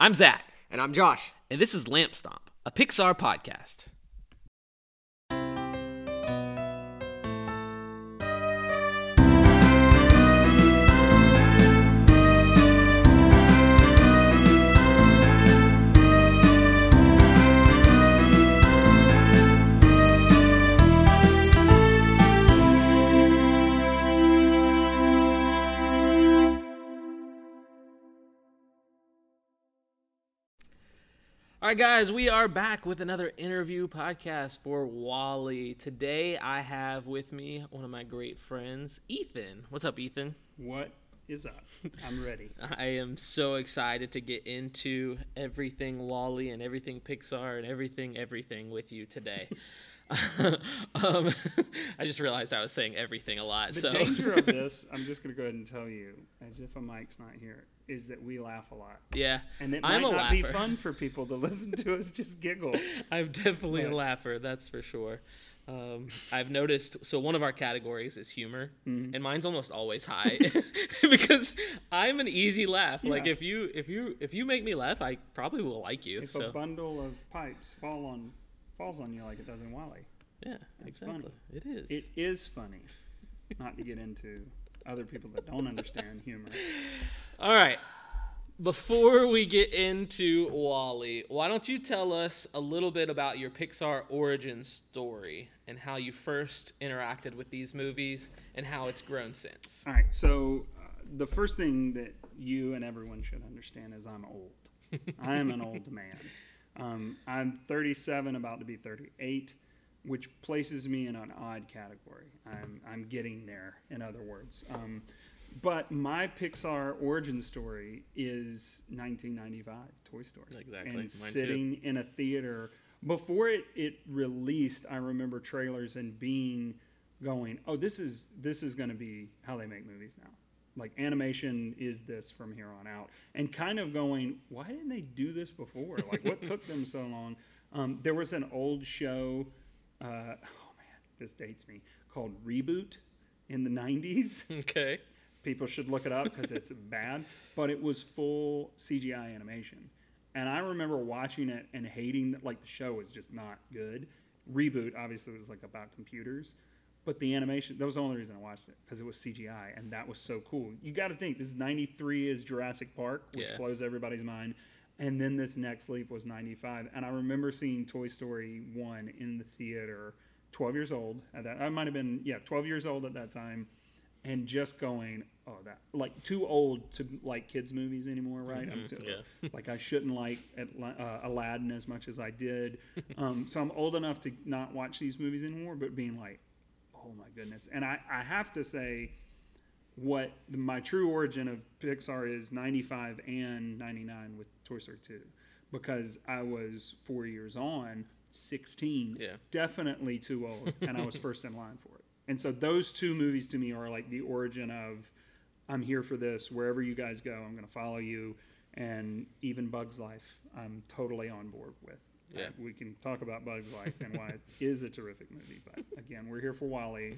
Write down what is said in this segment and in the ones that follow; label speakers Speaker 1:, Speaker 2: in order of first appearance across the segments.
Speaker 1: I'm Zach,
Speaker 2: And I'm Josh.
Speaker 1: and this is Lamp Stomp, a Pixar podcast. All right, guys, we are back with another interview podcast for Wally. Today, I have with me one of my great friends, Ethan. What's up, Ethan?
Speaker 3: What is up? I'm ready.
Speaker 1: I am so excited to get into everything Wally and everything Pixar and everything, everything with you today. um, I just realized I was saying everything a lot.
Speaker 3: The
Speaker 1: so
Speaker 3: danger of this, I'm just going to go ahead and tell you, as if a mic's not here, is that we laugh a lot.
Speaker 1: yeah,
Speaker 3: And it
Speaker 1: I'm
Speaker 3: might
Speaker 1: a
Speaker 3: not be fun for people to listen to us just giggle.
Speaker 1: I'm definitely a
Speaker 3: But-
Speaker 1: laugher, that's for sure. Um, I've noticed. So one of our categories is humor,
Speaker 3: Mm-hmm.
Speaker 1: and mine's almost always high because I'm an easy laugh. Like if you if you if you make me laugh, I probably will like you.
Speaker 3: If
Speaker 1: so
Speaker 3: a bundle of pipes fall on falls on you like it does in Wally,
Speaker 1: yeah,
Speaker 3: it's
Speaker 1: exactly.
Speaker 3: funny.
Speaker 1: It is.
Speaker 3: it is funny. Not to get into other people that don't understand humor.
Speaker 1: All right. Before we get into Wally, why don't you tell us a little bit about your Pixar origin story and how you first interacted with these movies and how it's grown since?
Speaker 3: All right, so uh, the first thing that you and everyone should understand is I'm old. I am an old man. Um, I'm 37, about to be 38, which places me in an odd category. I'm, I'm getting there, in other words. Um, but my Pixar origin story is 1995, Toy Story.
Speaker 1: Exactly,
Speaker 3: And
Speaker 1: mine too.
Speaker 3: sitting in a theater. Before it, it released, I remember trailers and being going, oh, this is this is going to be how they make movies now. Like animation is this from here on out, and kind of going, why didn't they do this before? Like, what took them so long? Um, there was an old show, uh, oh man, this dates me, called Reboot in the '90s.
Speaker 1: Okay.
Speaker 3: People should look it up because it's bad, but it was full CGI animation. And I remember watching it and hating that, like, the show was just not good. Reboot, obviously, was like about computers, but the animation, that was the only reason I watched it because it was CGI, and that was so cool. You got to think, this is 93 is Jurassic Park, which
Speaker 1: Yeah.
Speaker 3: blows everybody's mind. And then this next leap was 95. And I remember seeing Toy Story 1 in the theater, 12 years old. At that, I might have been, yeah, 12 years old at that time and just going, oh, that like too old to like kids movies anymore, right? I'm too,
Speaker 1: yeah.
Speaker 3: like I shouldn't like uh, Aladdin as much as I did. Um, so I'm old enough to not watch these movies anymore, but being like, oh my goodness. And I, I have to say, what my true origin of Pixar is 95 and 99 with Toy Story 2 because I was four years on, 16,
Speaker 1: Yeah.
Speaker 3: definitely too old, and I was first in line for it. And so those two movies to me are like the origin of I'm here for this. Wherever you guys go, I'm going to follow you. And even Bug's Life, I'm totally on board with.
Speaker 1: Yeah.
Speaker 3: Uh, we can talk about Bug's Life and why it is a terrific movie. But again, we're here for Wally.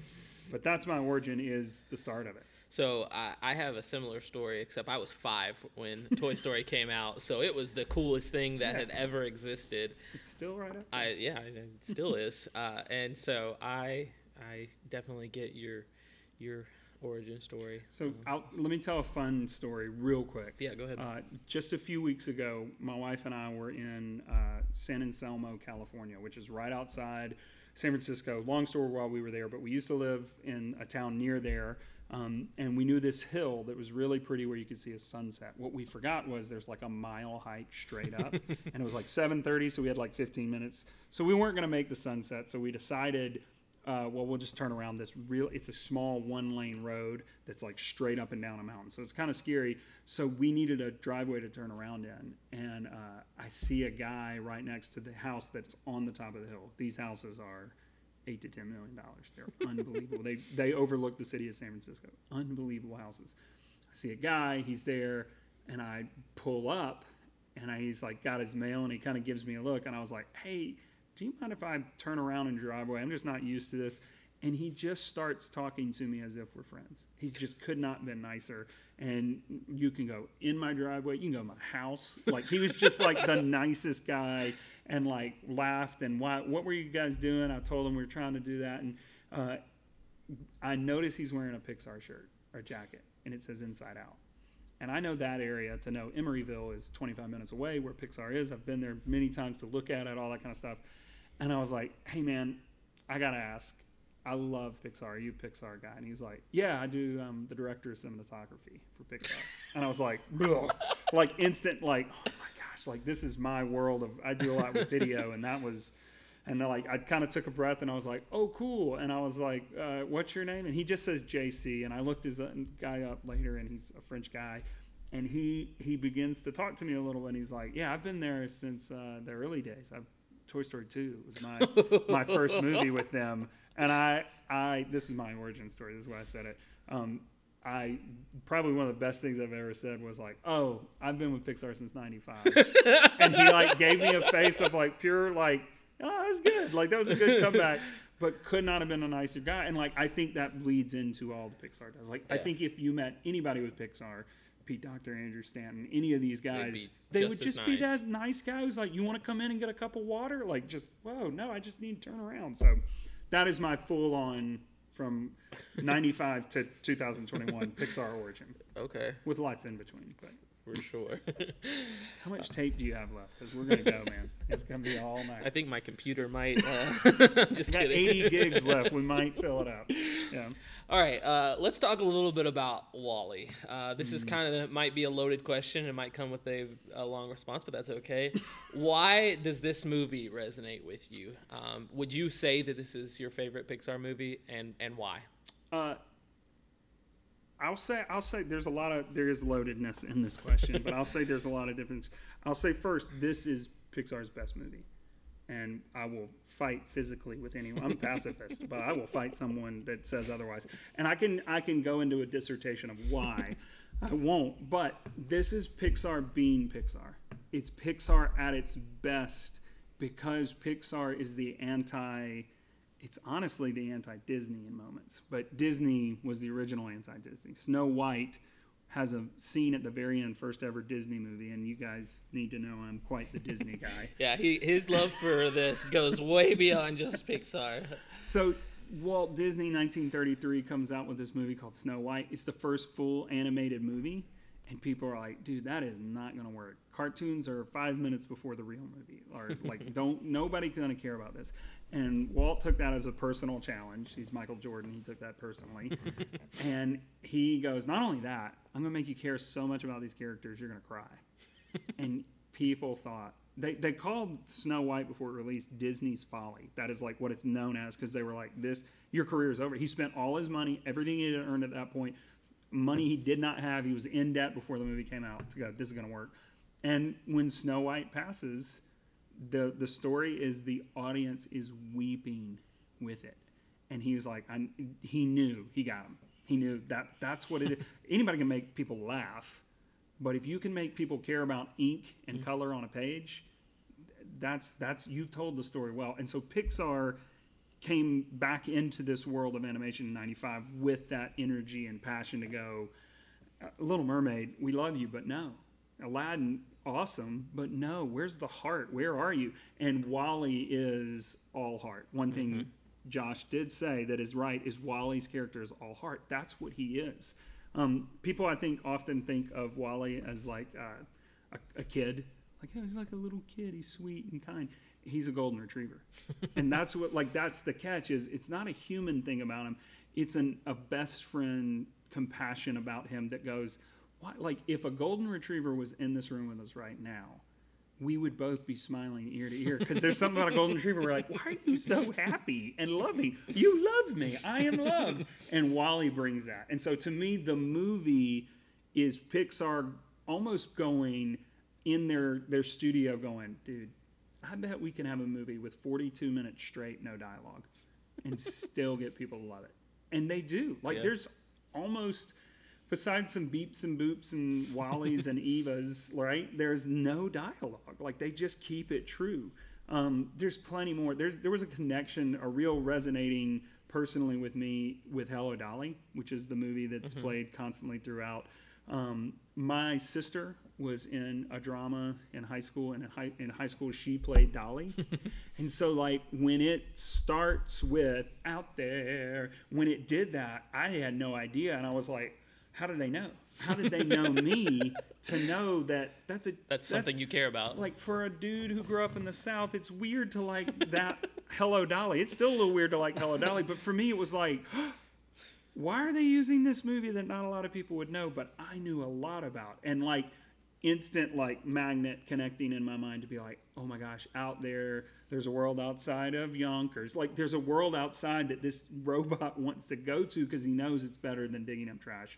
Speaker 3: But that's my origin is the start of it.
Speaker 1: So I, I have a similar story, except I was five when Toy Story came out, so it was the coolest thing that
Speaker 3: Yeah.
Speaker 1: had ever existed.
Speaker 3: It's still right up.
Speaker 1: I yeah, it still is, uh, and so I I definitely get your your origin story.
Speaker 3: So I'll, let me tell a fun story real quick.
Speaker 1: Yeah, go ahead.
Speaker 3: Uh, just a few weeks ago, my wife and I were in uh, San Anselmo, California, which is right outside San Francisco. Long story while we were there, but we used to live in a town near there. Um, and we knew this hill that was really pretty where you could see a sunset. What we forgot was there's like a mile hike straight up, and it was like 7:30, so we had like 15 minutes. So we weren't going to make the sunset. So we decided uh, well, we'll just turn around this real. It's a small one lane road that's like straight up and down a mountain, so it's kind of scary. So we needed a driveway to turn around in, and uh, I see a guy right next to the house that's on the top of the hill. These houses are eight to ten million dollars. They're unbelievable. they they overlook the city of San Francisco. Unbelievable houses. I see a guy. He's there, and I pull up, and I, he's like got his mail, and he kind of gives me a look, and I was like, hey do you mind if I turn around and drive away? I'm just not used to this. And he just starts talking to me as if we're friends. He just could not have been nicer. And you can go in my driveway, you can go to my house. Like he was just like the nicest guy, and like laughed and why? What were you guys doing? I told him we were trying to do that, and uh, I notice he's wearing a Pixar shirt or jacket, and it says Inside Out. And I know that area to know Emeryville is 25 minutes away where Pixar is. I've been there many times to look at it, all that kind of stuff. And I was like, hey, man, I got to ask. I love Pixar. Are you a Pixar guy? And he's like, yeah, I do um, the director of cinematography for Pixar. and I was like, like instant, like, oh my gosh, like this is my world of, I do a lot with video. And that was, and like I kind of took a breath and I was like, "Oh, cool!" And I was like, uh, "What's your name?" And he just says JC. And I looked his uh, guy up later, and he's a French guy. And he he begins to talk to me a little, and he's like, "Yeah, I've been there since uh, the early days. I've, Toy Story 2 was my my first movie with them." And I I this is my origin story. This is why I said it. Um, I probably one of the best things I've ever said was like, "Oh, I've been with Pixar since '95," and he like gave me a face of like pure like oh, that's good. Like that was a good comeback. But could not have been a nicer guy. And like I think that bleeds into all the Pixar does. Like I think if you met anybody with Pixar, Pete Docter, Andrew Stanton, any of these guys, they would just be that nice guy who's like, You want to come in and get a cup of water? Like just whoa, no, I just need to turn around. So that is my full on from ninety five to two thousand twenty one Pixar origin.
Speaker 1: Okay,
Speaker 3: With lots in between. But
Speaker 1: for sure.
Speaker 3: how much tape do you have left? Because we're gonna go, man. It's gonna be all night.
Speaker 1: I think my computer might. Uh, just
Speaker 3: got
Speaker 1: kidding.
Speaker 3: 80 gigs left. We might fill it up. Yeah.
Speaker 1: All right, uh, let's talk a little bit about Wally. Uh, this is kind of might be a loaded question. It might come with a, a long response, but that's okay. Why does this movie resonate with you? Um, would you say that this is your favorite Pixar movie, and and why?
Speaker 3: Uh, I'll say I'll say there's a lot of there is loadedness in this question, but I'll say there's a lot of difference. I'll say first, this is Pixar's best movie, and I will fight physically with anyone. I'm a pacifist, but I will fight someone that says otherwise. And I can I can go into a dissertation of why. I won't, but this is Pixar being Pixar. It's Pixar at its best because Pixar is the anti it's honestly the anti-Disney in moments, but Disney was the original anti-Disney. Snow White has a scene at the very end, first ever Disney movie, and you guys need to know I'm quite the Disney guy.
Speaker 1: Yeah, he, his love for this goes way beyond just Pixar.
Speaker 3: So Walt Disney, 1933, comes out with this movie called Snow White. It's the first full animated movie, and people are like, "Dude, that is not going to work." Cartoons are five minutes before the real movie, or like, don't nobody's going to care about this. And Walt took that as a personal challenge. He's Michael Jordan. He took that personally, and he goes, "Not only that, I'm going to make you care so much about these characters, you're going to cry." and people thought they, they called Snow White before it released Disney's Folly. That is like what it's known as because they were like, "This, your career is over." He spent all his money, everything he had earned at that point, money he did not have. He was in debt before the movie came out to go, "This is going to work." And when Snow White passes, the the story is the audience is weeping with it, and he was like, I, he knew he got him. He knew that that's what it is. Anybody can make people laugh, but if you can make people care about ink and color on a page, that's that's you've told the story well. And so Pixar came back into this world of animation in 95 with that energy and passion to go "Uh, little mermaid we love you but no aladdin awesome but no where's the heart? Where are you? And wally is all heart. One thing josh did say that is right is wally's character is all heart. That's what he is. Um, people i think often think of wally as like uh, a, a kid. Like oh, he's like a little kid. He's sweet and kind. He's a golden retriever. And that's what like that's the catch is it's not a human thing about him. It's an a best friend compassion about him that goes what like if a golden retriever was in this room with us right now we would both be smiling ear to ear because there's something about a golden retriever we're like why are you so happy and loving you love me i am loved and wally brings that and so to me the movie is pixar almost going in their their studio going dude I bet we can have a movie with 42 minutes straight, no dialogue, and still get people to love it. And they do. Like,
Speaker 1: Yeah.
Speaker 3: there's almost, besides some beeps and boops and Wallies and Evas, right? There's no dialogue. Like, they just keep it true. Um, there's plenty more. There's, there was a connection, a real resonating personally with me with Hello Dolly, which is the movie that's played constantly throughout. Um, my sister was in a drama in high school, and in high, in high school she played Dolly. and so, like when it starts with "out there," when it did that, I had no idea, and I was like, "How did they know? How did they know me to know that that's a
Speaker 1: That's something you care about.
Speaker 3: like for a dude who grew up in the South, it's weird to like that Hello Dolly. It's still a little weird to like Hello Dolly, but for me, it was like, why are they using this movie that not a lot of people would know, but I knew a lot about? And like instant like magnet connecting in my mind to be like, oh my gosh, out there, there's a world outside of Yonkers. Like there's a world outside that this robot wants to go to because he knows it's better than digging up trash.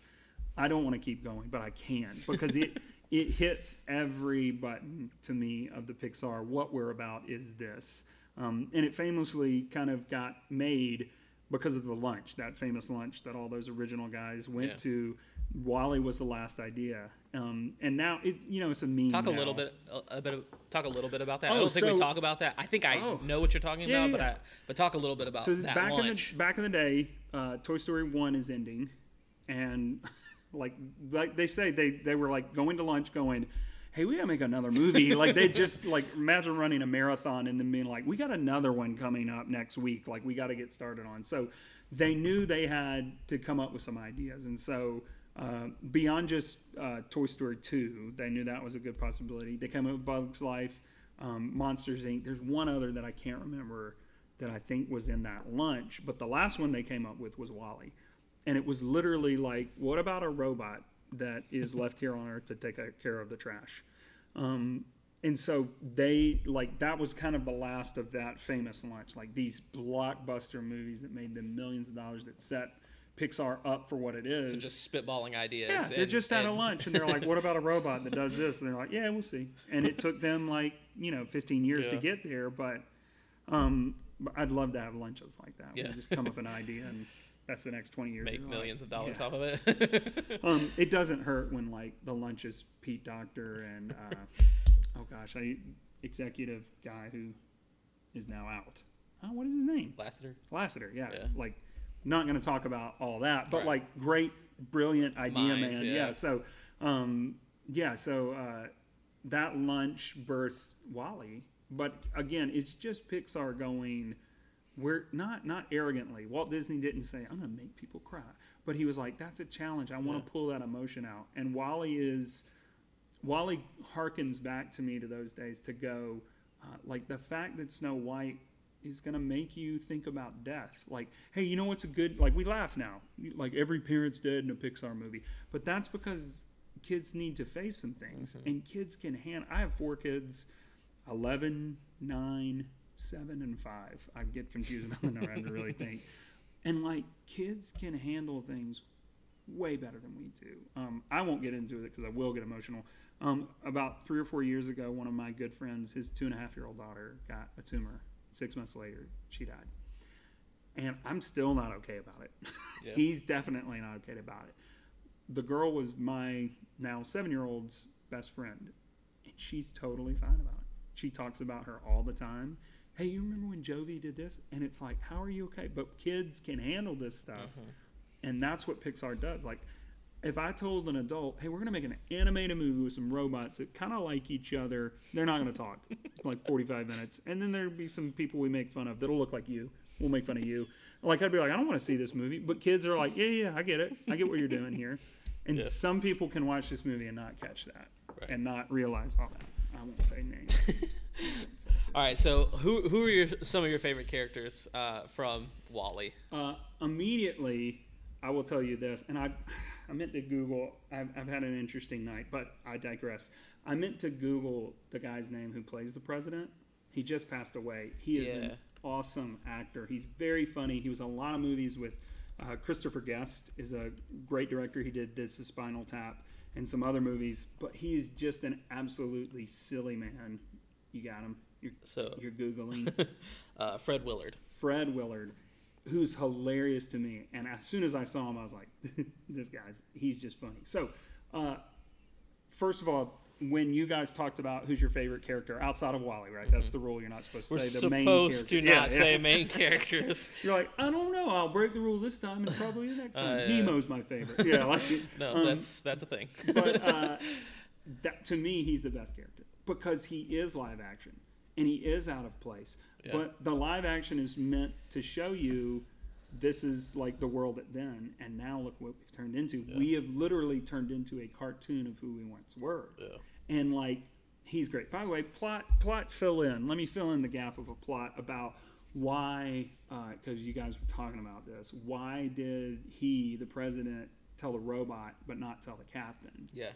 Speaker 3: I don't want to keep going, but I can because it it hits every button to me of the Pixar. What we're about is this, um, and it famously kind of got made because of the lunch, that famous lunch that all those original guys went
Speaker 1: Yeah.
Speaker 3: to. Wally was the last idea, um, and now it you know it's a meme.
Speaker 1: Talk a
Speaker 3: now.
Speaker 1: little bit, a, a bit of, talk a little bit about that. I
Speaker 3: Oh,
Speaker 1: don't think we talk about that. I think I
Speaker 3: Oh.
Speaker 1: know what you're talking
Speaker 3: Yeah,
Speaker 1: about,
Speaker 3: yeah,
Speaker 1: but. I, but talk a little bit about
Speaker 3: So
Speaker 1: that
Speaker 3: back
Speaker 1: lunch.
Speaker 3: in the back in the day, uh, Toy Story one is ending, and like like they say they they were like going to lunch, going, "Hey, we gotta make another movie." like they just like imagine running a marathon and then being like, "We got another one coming up next week. Like we got to get started on." So they knew they had to come up with some ideas, and so. Uh, beyond just uh, Toy Story 2, they knew that was a good possibility. They came up with Bugs Life, um, Monsters Inc. There's one other that I can't remember that I think was in that lunch, but the last one they came up with was Wally. And it was literally like, what about a robot that is left here on Earth to take care of the trash? Um, and so they like that was kind of the last of that famous lunch, like these blockbuster movies that made them millions of dollars that set Pixar up for what it is.
Speaker 1: so just spitballing ideas.
Speaker 3: Yeah, they're
Speaker 1: and-
Speaker 3: just at a lunch and they're like, "What about a robot that does this?" And they're like, "Yeah, we'll see." And it took them like you know 15 years to get there, but um, I'd love to have lunches like that.
Speaker 1: Yeah.
Speaker 3: We just come up with an idea and that's the next 20 years.
Speaker 1: Make millions of dollars
Speaker 3: Yeah.
Speaker 1: off of it.
Speaker 3: Um, it doesn't hurt when like the lunch is Pete Docter and uh, oh gosh, I executive guy who is now out. Oh, what is his name?
Speaker 1: Lasseter.
Speaker 3: Lasseter, yeah.
Speaker 1: Yeah.
Speaker 3: Like, not going to talk about all that, but
Speaker 1: Right.
Speaker 3: like, great, brilliant idea,
Speaker 1: Minds,
Speaker 3: man.
Speaker 1: yeah.
Speaker 3: Yeah. So, um, yeah. So uh, that lunch birthed Wally, but again, it's just Pixar going. We're not not arrogantly. Walt Disney didn't say, "I'm going to make people cry," but he was like, "That's a challenge. I want
Speaker 1: Yeah.
Speaker 3: to pull that emotion out." And Wally is. Wally harkens back to me to those days to go, uh, like the fact that Snow White is going to make you think about death. Like, hey, you know what's a good, like, we laugh now. Like, every parent's dead in a Pixar movie. But that's because kids need to face some things. And kids can handle, I have four kids 11, 9, 7, and 5. I get confused on the number, I have to really think. And, like, kids can handle things way better than we do. Um, I won't get into it because I will get emotional. Um, about three or four years ago, one of my good friends, his two and a half year old daughter, got a tumor. Six months later, she died. And I'm still not okay about it.
Speaker 1: Yeah.
Speaker 3: He's definitely not okay about it. The girl was my now seven year old's best friend, and she's totally fine about it. She talks about her all the time. Hey, you remember when Jovi did this? And it's like, how are you okay? But kids can handle this stuff.
Speaker 1: Mm-hmm.
Speaker 3: And that's what Pixar does. Like, if I told an adult, hey, we're going to make an animated movie with some robots that kind of like each other, they're not going to talk like 45 minutes. And then there'll be some people we make fun of that'll look like you. We'll make fun of you. Like, I'd be like, I don't want to see this movie. But kids are like, yeah, yeah, I get it. I get what you're doing here. And
Speaker 1: Yeah.
Speaker 3: some people can watch this movie and not catch that
Speaker 1: Right.
Speaker 3: and not realize all that. I won't say names.
Speaker 1: All right. So who who are your some of your favorite characters uh, from Wally?
Speaker 3: Uh, immediately, I will tell you this, and I, I meant to Google. I've, I've had an interesting night, but I digress. I meant to Google the guy's name who plays the president. He just passed away. He is
Speaker 1: Yeah.
Speaker 3: an awesome actor. He's very funny. He was in a lot of movies with uh, Christopher Guest. is a great director. He did This is Spinal Tap and some other movies, but he's just an absolutely silly man. You got him. You're,
Speaker 1: So
Speaker 3: you're googling.
Speaker 1: uh, Fred Willard.
Speaker 3: Fred Willard, who's hilarious to me. And as soon as I saw him, I was like, this guy's, he's just funny. So, uh, first of all, when you guys talked about who's your favorite character outside of Wally, right? That's the rule. You're not supposed to
Speaker 1: We're
Speaker 3: say the main
Speaker 1: supposed to not
Speaker 3: yeah.
Speaker 1: say main characters.
Speaker 3: You're like, I don't know. I'll break the rule this time and probably the next time.
Speaker 1: Uh, yeah.
Speaker 3: Nemo's my favorite. Yeah, like
Speaker 1: No,
Speaker 3: um,
Speaker 1: that's that's a thing.
Speaker 3: but uh, that to me, he's the best character because he is live action and he is out of place.
Speaker 1: Yeah.
Speaker 3: But the live action is meant to show you this is like the world at then, and now look what we've turned into. We have literally turned into a cartoon of who we once were.
Speaker 1: Yeah.
Speaker 3: And like, he's great. By the way, plot plot fill in. Let me fill in the gap of a plot about why, uh, because you guys were talking about this. Why did he, the president, tell the robot but not tell the captain?
Speaker 1: Yeah.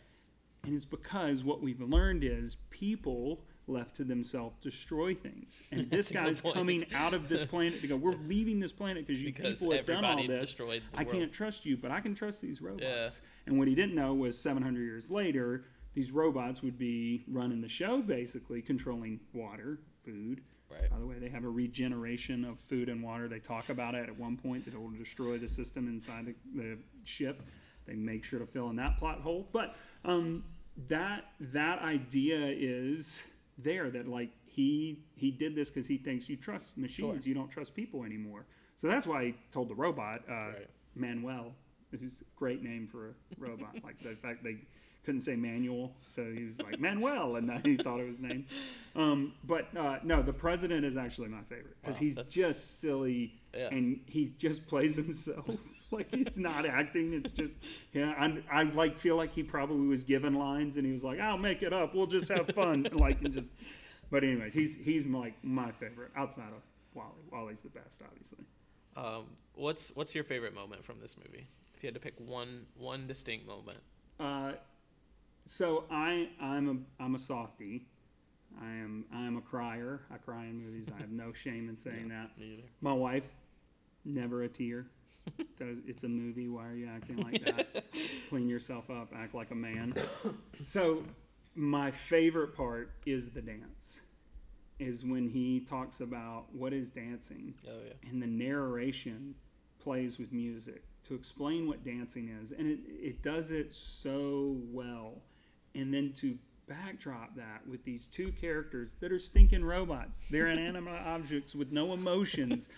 Speaker 3: And it's because what we've learned is people left to themselves destroy things. And this
Speaker 1: That's a good
Speaker 3: guy's coming out of this planet to go, we're leaving this planet because you
Speaker 1: Because
Speaker 3: people have done all this. I
Speaker 1: world."
Speaker 3: can't trust you, but I can trust these robots. And what he didn't know was 700 years later, these robots would be running the show, basically controlling water, food.
Speaker 1: Right.
Speaker 3: By the way, they have a regeneration of food and water. They talk about it at one point that it will destroy the system inside the, the ship. They make sure to fill in that plot hole. But um, that that idea is there that like he he did this because he thinks you trust machines,
Speaker 1: Sure.
Speaker 3: you don't trust people anymore. So that's why he told the robot uh,
Speaker 1: Right.
Speaker 3: Manuel, who's a great name for a robot. like the fact they couldn't say manual, so he was like Manuel, and then he thought it was his name. Um, but uh, no, the president is actually my favorite because
Speaker 1: Wow,
Speaker 3: he's
Speaker 1: that's-
Speaker 3: just silly
Speaker 1: Yeah.
Speaker 3: and he just plays himself. like it's not acting; it's just yeah. I, I like feel like he probably was given lines and he was like, "I'll make it up. We'll just have fun." like and just. But anyways, he's he's like my favorite outside of Wally. Wally's the best, obviously.
Speaker 1: Um, what's what's your favorite moment from this movie? If you had to pick one one distinct moment.
Speaker 3: Uh, so I I'm a I'm a softie. I am I am a crier. I cry in movies. I have no shame in saying that.
Speaker 1: Me either.
Speaker 3: My wife, never a tear. Does it's a movie? Why are you acting like that? Clean yourself up. Act like a man. So my favorite part is the dance. Is when he talks about what is dancing
Speaker 1: Oh yeah.
Speaker 3: and the narration plays with music to explain what dancing is and it, it does it so well and then to backdrop that with these two characters that are stinking robots they're inanimate objects with no emotions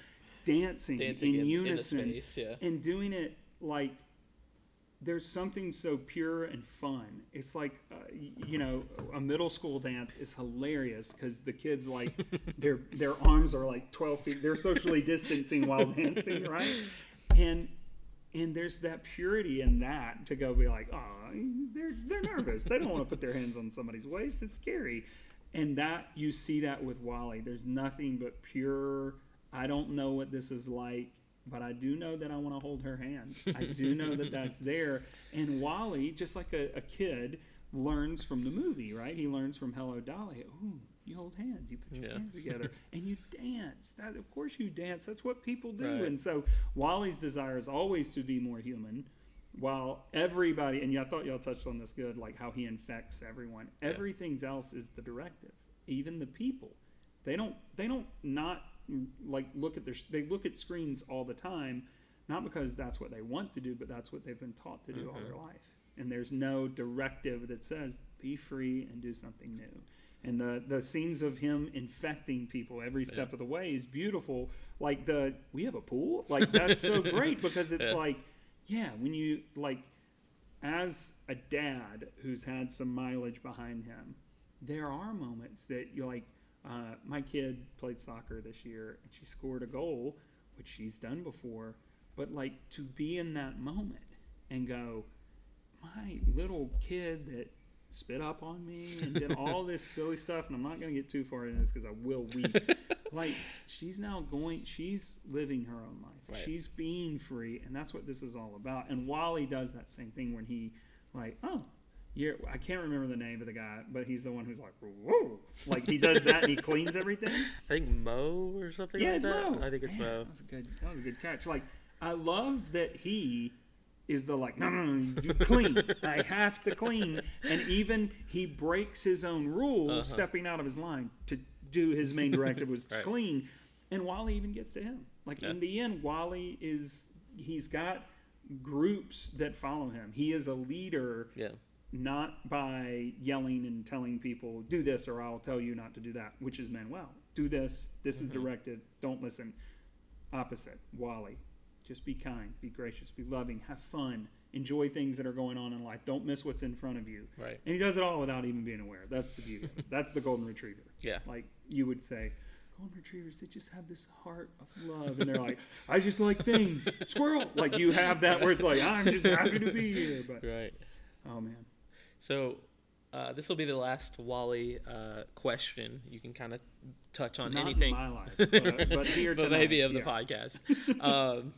Speaker 3: dancing,
Speaker 1: Dancing
Speaker 3: in,
Speaker 1: in, in
Speaker 3: unison
Speaker 1: space. Yeah.
Speaker 3: and doing it like there's something so pure and fun. It's like, uh, you know, a middle school dance is hilarious because the kids like their their arms are like 12 feet. They're socially distancing while dancing, right? And and there's that purity in that to go be like, oh, they're they're nervous. They don't want to put their hands on somebody's waist. It's scary. And that you see that with Wally. There's nothing but pure. I don't know what this is like, but I do know that I want to hold her hand. I do know that that's there. And Wally, just like a, a kid, learns from the movie, right? He learns from Hello Dolly. Ooh, you hold hands, you put your
Speaker 1: Yeah.
Speaker 3: hands together, and you dance. That, of course, you dance. That's what people do.
Speaker 1: Right.
Speaker 3: And so Wally's desire is always to be more human. While everybody, and I thought y'all touched on this good, like how he infects everyone. Everything else is the directive. Even the people, they don't, they don't not like look at their, they look at screens all the time, not because that's what they want to do, but that's what they've been taught to do all their mm-hmm. life. And there's no directive that says be free and do something new. And the the scenes of him infecting people every step of the way is beautiful. Like the we have a pool, like that's so great because it's
Speaker 1: Yeah.
Speaker 3: like, yeah, when you like, as a dad who's had some mileage behind him, there are moments that you're like, uh, my kid played soccer this year and she scored a goal, which she's done before, but like to be in that moment and go, my little kid that spit up on me and did all this silly stuff, and I'm not going to get too far into this because I will weep. like she's now going, she's living her own life.
Speaker 1: Right.
Speaker 3: She's being free, and that's what this is all about. And Wally does that same thing when he, like, oh. You're, I can't remember the name of the guy, but he's the one who's like, whoa, like he does that and he cleans everything.
Speaker 1: I think Mo or something
Speaker 3: Yeah,
Speaker 1: like
Speaker 3: it's
Speaker 1: that.
Speaker 3: Mo.
Speaker 1: I think it's
Speaker 3: Man,
Speaker 1: Mo.
Speaker 3: That was a good. That was a good catch. Like, I love that he is the like, no, no, no, you clean. I have to clean, and even he breaks his own rule,
Speaker 1: Uh-huh.
Speaker 3: stepping out of his line to do his main directive was to
Speaker 1: Right.
Speaker 3: clean, and Wally even gets to him. Like
Speaker 1: Yeah.
Speaker 3: in the end, Wally is he's got groups that follow him. He is a leader
Speaker 1: Yeah.
Speaker 3: Not by yelling and telling people do this or I'll tell you not to do that, which is Manuel. Do this. This is mm-hmm. directed. Don't listen. Opposite. Wally. Just be kind. Be gracious. Be loving. Have fun. Enjoy things that are going on in life. Don't miss what's in front of you.
Speaker 1: Right.
Speaker 3: And he does it all without even being aware. That's the beauty. That's the golden retriever.
Speaker 1: Yeah.
Speaker 3: Like you would say, golden retrievers, they just have this heart of love, and they're like, I just like things. Squirrel. Like you have that where it's like, I'm just happy to be here. But
Speaker 1: Right.
Speaker 3: oh man,
Speaker 1: So uh, this will be the last Wally uh, question. You can kind of touch on
Speaker 3: not
Speaker 1: anything,
Speaker 3: in my life, but, but here
Speaker 1: but
Speaker 3: tonight,
Speaker 1: maybe of the podcast. um,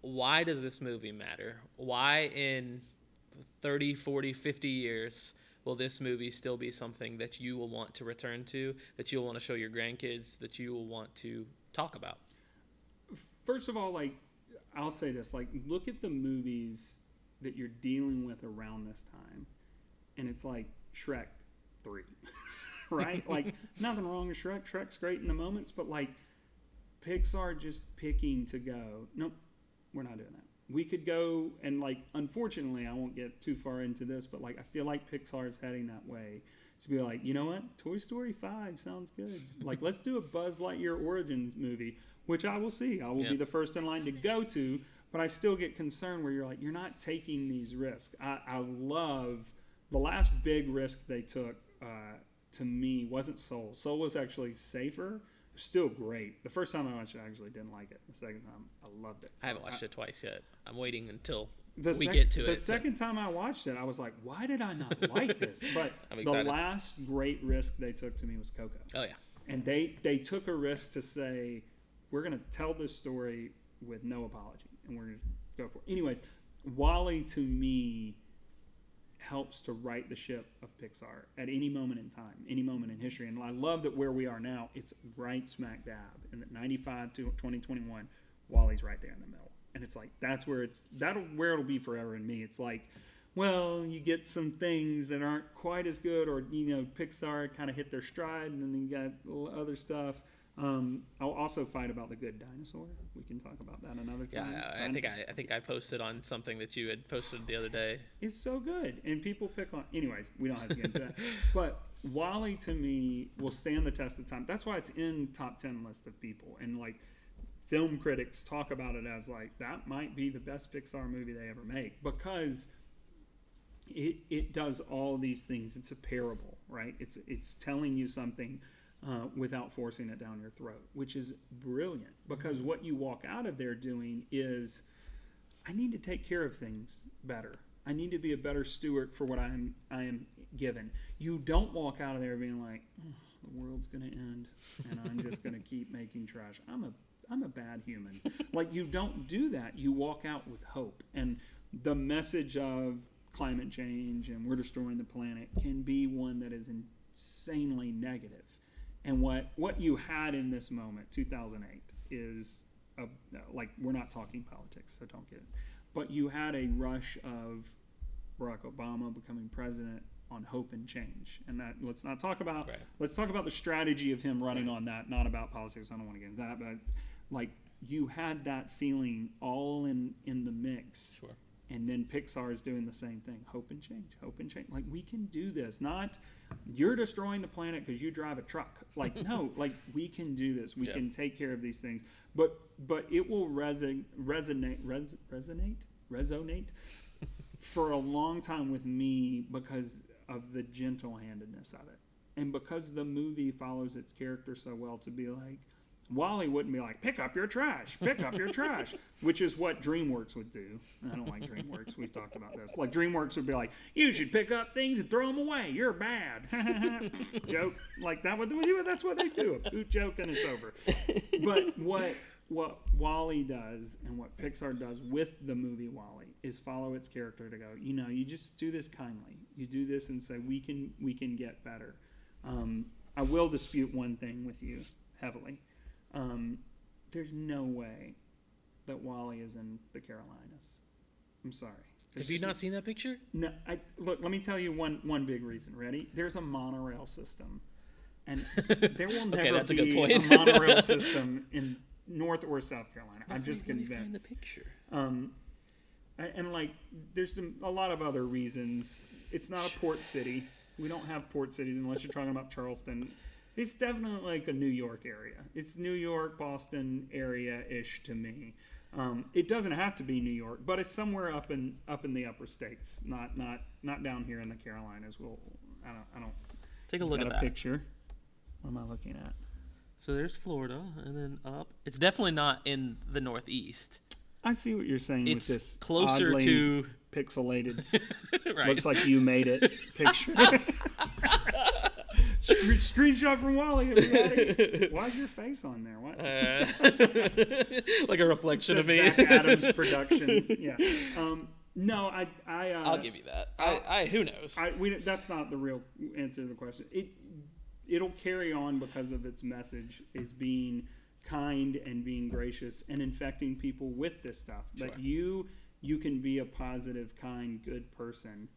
Speaker 1: why does this movie matter? Why in 30, 40, 50 years will this movie still be something that you will want to return to, that you'll want to show your grandkids, that you will want to talk about?
Speaker 3: First of all, like I'll say this: like look at the movies that you're dealing with around this time, and it's like Shrek three, right? like nothing wrong with Shrek. Shrek's great in the moments, but like Pixar just picking to go. Nope, we're not doing that. We could go and like, unfortunately, I won't get too far into this, but like I feel like Pixar is heading that way to be like, you know what, Toy Story five sounds good. like let's do a Buzz Lightyear origins movie, which I will see. I will
Speaker 1: Yeah.
Speaker 3: be the first in line to go to. But I still get concerned where you're like, you're not taking these risks. I, I love the last big risk they took. Uh, to me, wasn't Soul. Soul was actually safer. Still great. The first time I watched it, I actually didn't like it. The second time, I loved it.
Speaker 1: I haven't watched it twice yet. I'm waiting until
Speaker 3: The
Speaker 1: we
Speaker 3: sec-
Speaker 1: get to it.
Speaker 3: the
Speaker 1: it.
Speaker 3: second time I watched it, I was like, why did I not like this? But the last great risk they took to me was Coco
Speaker 1: Oh yeah,
Speaker 3: and they they took a risk to say we're going to tell this story with no apology and we're going to go for it. anyways wally to me helps to right the ship of pixar at any moment in time any moment in history. And i love that where we are now it's right smack dab in that 95 to 2021 wally's right there in the middle. And it's like that's where it's that'll where it'll be forever in me. It's like well, you get some things that aren't quite as good, or you know, Pixar kind of hit their stride, and then you got other stuff. Um, I'll also fight about the good dinosaur. We can talk about that another
Speaker 1: yeah.
Speaker 3: time.
Speaker 1: I, I think I, I think I posted on something that you had posted the other day.
Speaker 3: it's so good, and people pick on. Anyways, we don't have to get into that. But Wally to me will stand the test of time. That's why it's in top ten list of people, and like film critics talk about it as like that might be the best Pixar movie they ever make because it, it does all these things. It's a parable, right? It's it's telling you something uh, without forcing it down your throat, which is brilliant. Because what you walk out of there doing is, I need to take care of things better. I need to be a better steward for what I'm I am given. You don't walk out of there being like, "Oh, the world's going to end, and I'm just going to keep making trash. I'm a I'm a bad human. like you don't do that. You walk out with hope, and the message of climate change and we're destroying the planet can be one that is insanely negative. And what what you had in this moment, 2008, is a, uh, like we're not talking politics, so don't get it. But you had a rush of Barack Obama becoming president on hope and change, and that let's not talk about.
Speaker 1: Right.
Speaker 3: Let's talk about the strategy of him running on that, not about politics. I don't want to get into that, but like you had that feeling all in in the mix
Speaker 1: Sure.
Speaker 3: And then Pixar is doing the same thing. Hope and change, hope and change. Like we can do this. Not you're destroying the planet because you drive a truck. Like no, like we can do this. We
Speaker 1: Yeah.
Speaker 3: can take care of these things. But but it will reson, resonate res, resonate resonate for a long time with me because of the gentle handedness of it, and because the movie follows its character so well to be like. Wally wouldn't be like, pick up your trash, pick up your trash, which is what DreamWorks would do. I don't like DreamWorks. We've talked about this. Like, DreamWorks would be like, you should pick up things and throw them away. You're bad. joke. Like, that would do. That's what they do. A poot joke and it's over. But what what Wally does and what Pixar does with the movie Wally is follow its character to go, you know, you just do this kindly. You do this and say, we can we can get better. Um, I will dispute one thing with you heavily. Um, there's no way that Wally is in the Carolinas. I'm sorry. There's
Speaker 1: Have you not seen that picture?
Speaker 3: No, I, look. Let me tell you one one big reason. Ready? There's a monorail system, and there will never
Speaker 1: Okay, that's a
Speaker 3: be
Speaker 1: good point.
Speaker 3: a monorail system in North or South Carolina. I'm just
Speaker 1: me find
Speaker 3: convinced.
Speaker 1: the picture.
Speaker 3: Um, and, and like there's a lot of other reasons. It's not a port city. We don't have port cities unless you're talking about Charleston. It's definitely like a New York area. It's New York, Boston area ish to me. Um, it doesn't have to be New York, but it's somewhere up in up in the upper states, not not not down here in the Carolinas. We'll I don't I don't
Speaker 1: Take a look at
Speaker 3: a
Speaker 1: that.
Speaker 3: picture. What am I looking at?
Speaker 1: So there's Florida, and then up. It's definitely not in the Northeast.
Speaker 3: I see what you're saying
Speaker 1: It's
Speaker 3: with this
Speaker 1: closer to
Speaker 3: pixelated.
Speaker 1: right.
Speaker 3: Looks like you made it picture. Scre- screenshot from Wally. Everybody. Why's your face on there? What?
Speaker 1: Uh, like a reflection of me.
Speaker 3: Zach Adams production. Yeah. Um, no, I. I uh,
Speaker 1: I'll give you that. I, I who knows?
Speaker 3: I, we, that's not the real answer to the question. It it'll carry on because of its message is being kind and being gracious and infecting people with this stuff.
Speaker 1: Sure.
Speaker 3: That you you can be a positive, kind, good person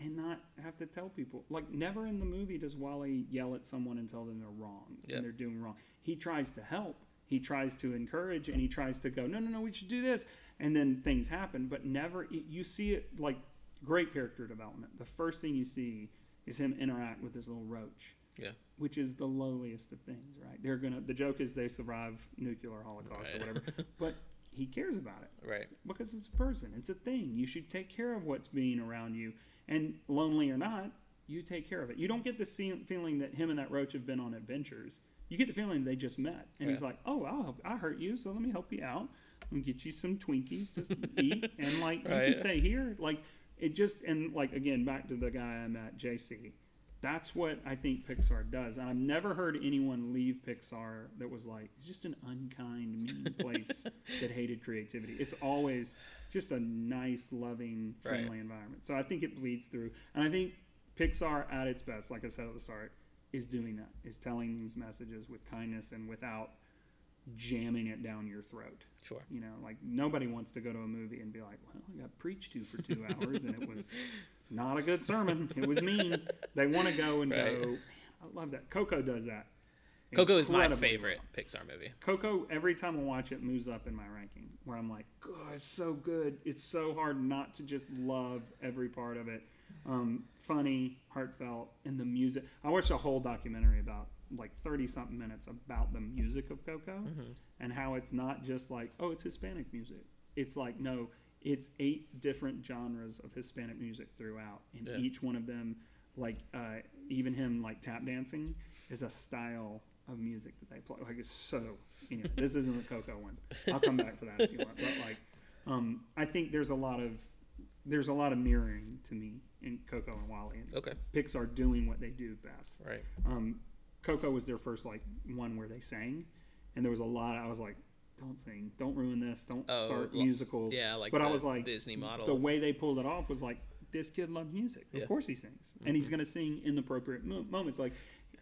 Speaker 3: and not have to tell people. Like never in the movie does Wally yell at someone and tell them they're wrong
Speaker 1: Yep.
Speaker 3: and they're doing wrong. He tries to help. He tries to encourage and he tries to go, no, no, no, we should do this. And then things happen, but never, you see it like great character development. The first thing you see is him interact with this little roach
Speaker 1: yeah.
Speaker 3: which is the lowliest of things, right? They're gonna. The joke is they survive nuclear holocaust
Speaker 1: Right.
Speaker 3: or whatever, but he cares about it
Speaker 1: Right.
Speaker 3: because it's a person. It's a thing. You should take care of what's being around you, and lonely or not, you take care of it. You don't get the feeling that him and that roach have been on adventures. You get the feeling they just met, and he's like, "Oh, I'll help. I hurt you, so let me help you out. and get you some Twinkies to eat, and like you
Speaker 1: Right.
Speaker 3: can stay here. Like it just and like again back to the guy I met, JC. That's what I think Pixar does. And I've never heard anyone leave Pixar that was like, it's just an unkind, mean place that hated creativity. It's always just a nice, loving,
Speaker 1: Right.
Speaker 3: friendly environment. So I think it bleeds through. And I think Pixar at its best, like I said at the start, is doing that, is telling these messages with kindness and without jamming it down your throat.
Speaker 1: Sure.
Speaker 3: You know, like nobody wants to go to a movie and be like, well, I got preached to for two hours and it was not a good sermon. It was mean. They want to go and
Speaker 1: Right.
Speaker 3: go, I love that. Coco does that.
Speaker 1: Coco is my favorite
Speaker 3: well.
Speaker 1: Pixar movie.
Speaker 3: Coco, every time I watch it, moves up in my ranking. Where I'm like, God, it's so good. It's so hard not to just love every part of it. Um, funny, heartfelt, and the music. I watched a whole documentary about like 30 something minutes about the music of Coco
Speaker 1: Mm-hmm.
Speaker 3: and how it's not just like, oh, it's Hispanic music. It's like, no, it's eight different genres of Hispanic music throughout, and
Speaker 1: Yeah.
Speaker 3: each one of them, like uh, even him like tap dancing, is a style of music that they play. Like it's so. Anyway, this isn't the Coco one. I'll come back for that if you want. But like, um, I think there's a lot of there's a lot of mirroring to me in Coco and Wally, and
Speaker 1: Okay.
Speaker 3: Pixar doing what they do best.
Speaker 1: Right.
Speaker 3: Um, Coco was their first like one where they sang, and there was a lot. I was like, don't sing, don't ruin this, don't
Speaker 1: Oh,
Speaker 3: start
Speaker 1: lo-
Speaker 3: musicals.
Speaker 1: Yeah, like
Speaker 3: but I was like,
Speaker 1: Disney model.
Speaker 3: the way they pulled it off was like, this kid loves music. Of
Speaker 1: Yeah. Mm-hmm.
Speaker 3: course he sings, and he's gonna sing in the appropriate mo- moments. Like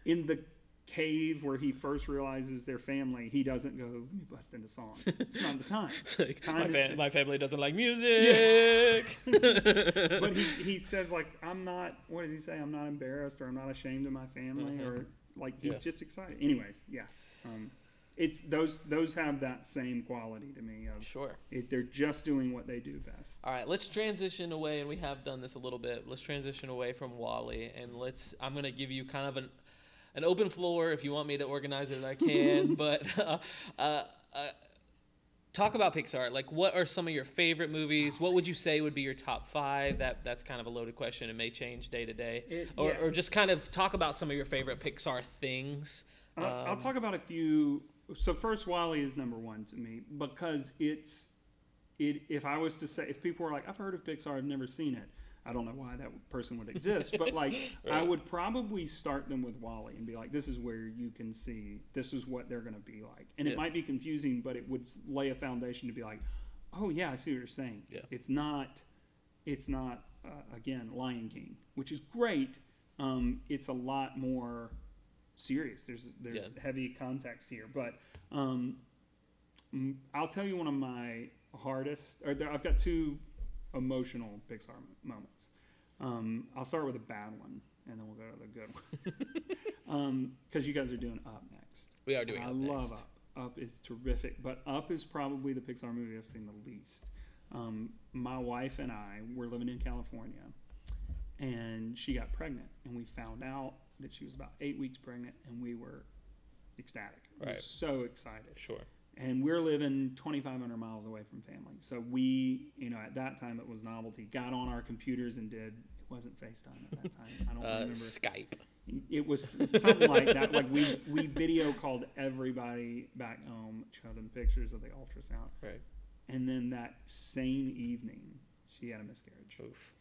Speaker 3: in the cave where he first realizes their family, he doesn't go, let me bust into song. It's not the time.
Speaker 1: Like,
Speaker 3: Time
Speaker 1: my,
Speaker 3: to-
Speaker 1: my family doesn't like music.
Speaker 3: but he, he says like I'm not what does he say I'm not embarrassed or I'm not ashamed of my family or like he's
Speaker 1: Yeah.
Speaker 3: just excited anyways yeah um, it's those those have that same quality to me of
Speaker 1: sure.
Speaker 3: it, they're just doing what they do best
Speaker 1: All right, let's transition away, and we have done this a little bit. Let's transition away from Wally, and let's. I'm gonna give you kind of an an open floor. If you want me to organize it, I can. but uh, uh, uh, talk about Pixar. Like, what are some of your favorite movies? What would you say would be your top five? That that's kind of a loaded question. It may change day to day,
Speaker 3: It-
Speaker 1: or
Speaker 3: yeah.
Speaker 1: or just kind of talk about some of your favorite Pixar things.
Speaker 3: I'll, I'll
Speaker 1: Um,
Speaker 3: talk about a few so first Wally is number one to me because it's it if I was to say if people were like I've heard of Pixar I've never seen it I don't know why that person would exist but like I would probably start them with Wally and be like this is where you can see this is what they're going to be like and
Speaker 1: Yeah.
Speaker 3: it might be confusing but it would lay a foundation to be like oh yeah I see what you're saying
Speaker 1: Yeah.
Speaker 3: it's not it's not uh, again Lion King which is great um, it's a lot more serious there's there's
Speaker 1: Yeah.
Speaker 3: heavy context here but um, I'll tell you one of my hardest or there, I've got two emotional Pixar moments um, I'll start with a bad one and then we'll go to the good one because you guys are doing Up next
Speaker 1: We are doing.
Speaker 3: I love
Speaker 1: Next.
Speaker 3: Up. Up is terrific, but Up is probably the Pixar movie I've seen the least. Um, my wife and I were living in California, and she got pregnant, and we found out that she was about eight weeks pregnant, and we were ecstatic. We were
Speaker 1: Right.
Speaker 3: so excited
Speaker 1: Sure.
Speaker 3: and we're living 2,500 miles away from family. So we, you know, at that time it was novelty. Got on our computers and did. It wasn't FaceTime at that time. I don't
Speaker 1: Uh,
Speaker 3: remember.
Speaker 1: Skype.
Speaker 3: It was something like that. Like we we video called everybody back home, showed them pictures of the ultrasound,
Speaker 1: Right.
Speaker 3: and then that same evening she had a miscarriage,
Speaker 1: Oof.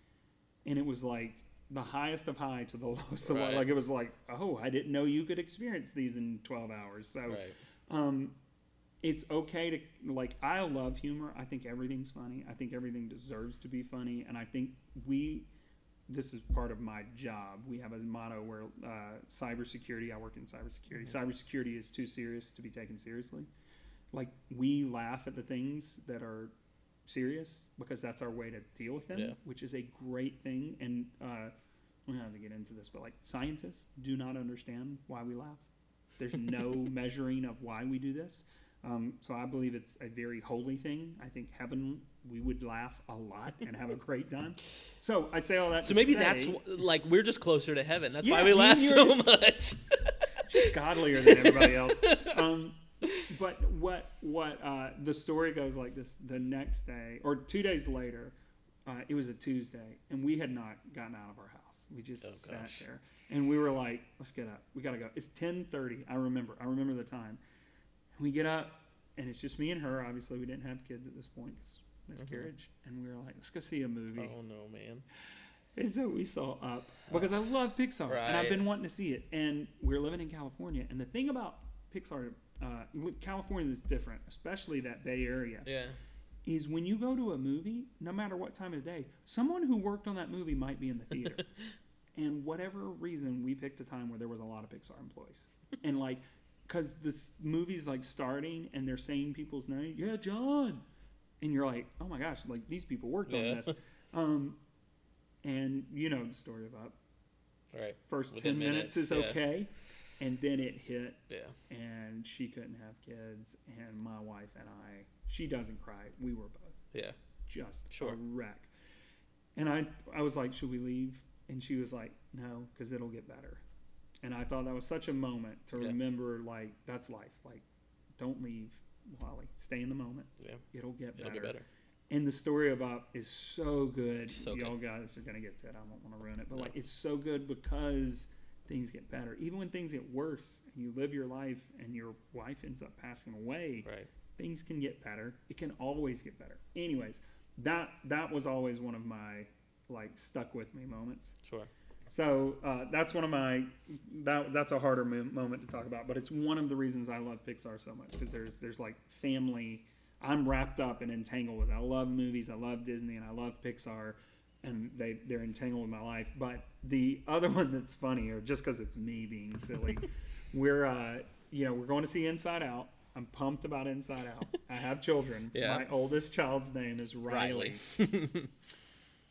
Speaker 3: and it was like the highest of high to the lowest of low. Like it was like, oh, I didn't know you could experience these in 12 hours. So
Speaker 1: Right.
Speaker 3: um, it's okay to like. I love humor. I think everything's funny. I think everything deserves to be funny, and I think we. This is part of my job. We have a motto where uh, cybersecurity. I work in cybersecurity. Cybersecurity is too serious to be taken seriously. Like we laugh at the things that are serious because that's our way to deal with them,
Speaker 1: Yeah.
Speaker 3: which is a great thing. And uh, we don't have to get into this, but like scientists do not understand why we laugh. There's no measuring of why we do this. Um, so I believe it's a very holy thing. I think heaven, we would laugh a lot and have a great time. So I say all that.
Speaker 1: So maybe
Speaker 3: say,
Speaker 1: that's like we're just closer to heaven. That's
Speaker 3: Yeah,
Speaker 1: why we laugh so much.
Speaker 3: just godlier than everybody else. Um, but what what uh, the story goes like this: the next day or two days later, uh, it was a Tuesday, and we had not gotten out of our house. We just
Speaker 1: Oh,
Speaker 3: sat
Speaker 1: gosh.
Speaker 3: there, and we were like, "Let's get up. We gotta go." It's ten thirty. I remember. I remember the time. We get up, and it's just me and her. Obviously, we didn't have kids at this point, 'cause miscarriage, and we were like, "Let's go see a movie."
Speaker 1: Mm-hmm. oh no, man.
Speaker 3: And so we saw Up because I love Pixar and I've been wanting to see it. And we're living in California, and the thing about Pixar, uh, California is different, especially that Bay Area,
Speaker 1: Yeah.
Speaker 3: is when you go to a movie, no matter what time of the day, someone who worked on that movie might be in the theater. and whatever reason, we picked a time where there was a lot of Pixar employees, and like, because this movie's like starting and they're saying people's names, yeah, John, and you're like, oh my gosh, like these people worked on this. Um, and you know the story Up.
Speaker 1: Right.
Speaker 3: First
Speaker 1: Within
Speaker 3: ten minutes,
Speaker 1: minutes,
Speaker 3: is
Speaker 1: yeah.
Speaker 3: okay, and then it hit,
Speaker 1: Yeah.
Speaker 3: and she couldn't have kids, and my wife and I, she doesn't cry. We were both
Speaker 1: Yeah.
Speaker 3: just
Speaker 1: Sure.
Speaker 3: a wreck. And I, I was like, should we leave? And she was like, no, because it'll get better. And I thought that was such a moment to
Speaker 1: Yeah.
Speaker 3: remember, like that's life. Like, don't leave, Wally. Stay in the moment.
Speaker 1: Yeah.
Speaker 3: It'll get
Speaker 1: It'll
Speaker 3: better.
Speaker 1: get better.
Speaker 3: And the story about is so good.
Speaker 1: So
Speaker 3: Y'all guys are gonna get to it. I don't want to ruin it, but like it's so good because things get better. Even when things get worse, and you live your life, and your wife ends up passing away,
Speaker 1: Right.
Speaker 3: things can get better. It can always get better. Anyways, that that was always one of my like stuck with me moments.
Speaker 1: Sure.
Speaker 3: So uh, that's one of my that that's a harder mo- moment to talk about, but it's one of the reasons I love Pixar so much because there's there's like family. I'm wrapped up and entangled with. It. I love movies. I love Disney and I love Pixar, and they they're entangled with my life. But the other one that's funny, or just because it's me being silly, we're uh, you know we're going to see Inside Out. I'm pumped about Inside Out. I have children.
Speaker 1: Yeah.
Speaker 3: My oldest child's name is
Speaker 1: Riley.
Speaker 3: Riley.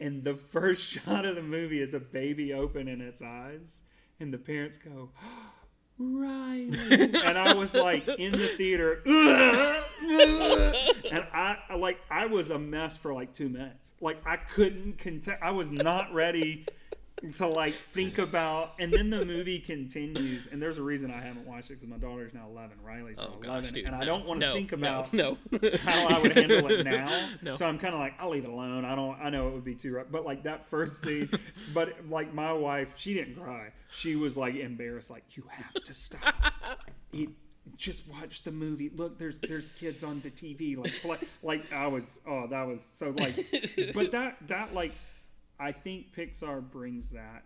Speaker 3: and the first shot of the movie is a baby opening its eyes, and the parents go, Riley. and I was like in the theater, and I I- like I was a mess for like two minutes. Like I couldn't contain. I was not ready to like think about. And then the movie continues, and there's a reason I haven't watched it because my daughter's now 11. Riley's oh, now
Speaker 1: Oh
Speaker 3: 11,
Speaker 1: gosh, dude.
Speaker 3: and I don't want to
Speaker 1: no,
Speaker 3: think about
Speaker 1: no.
Speaker 3: how I would handle it now.
Speaker 1: No.
Speaker 3: So I'm kind of like, I'll leave it alone. I don't. I know it would be too rough, but like that first scene. but like my wife, she didn't cry. She was like embarrassed. Like you have to stop. It, just watch the movie. Look, there's there's kids on the TV. Like like, like I was. Oh, that was so like. But that that like, I think Pixar brings that.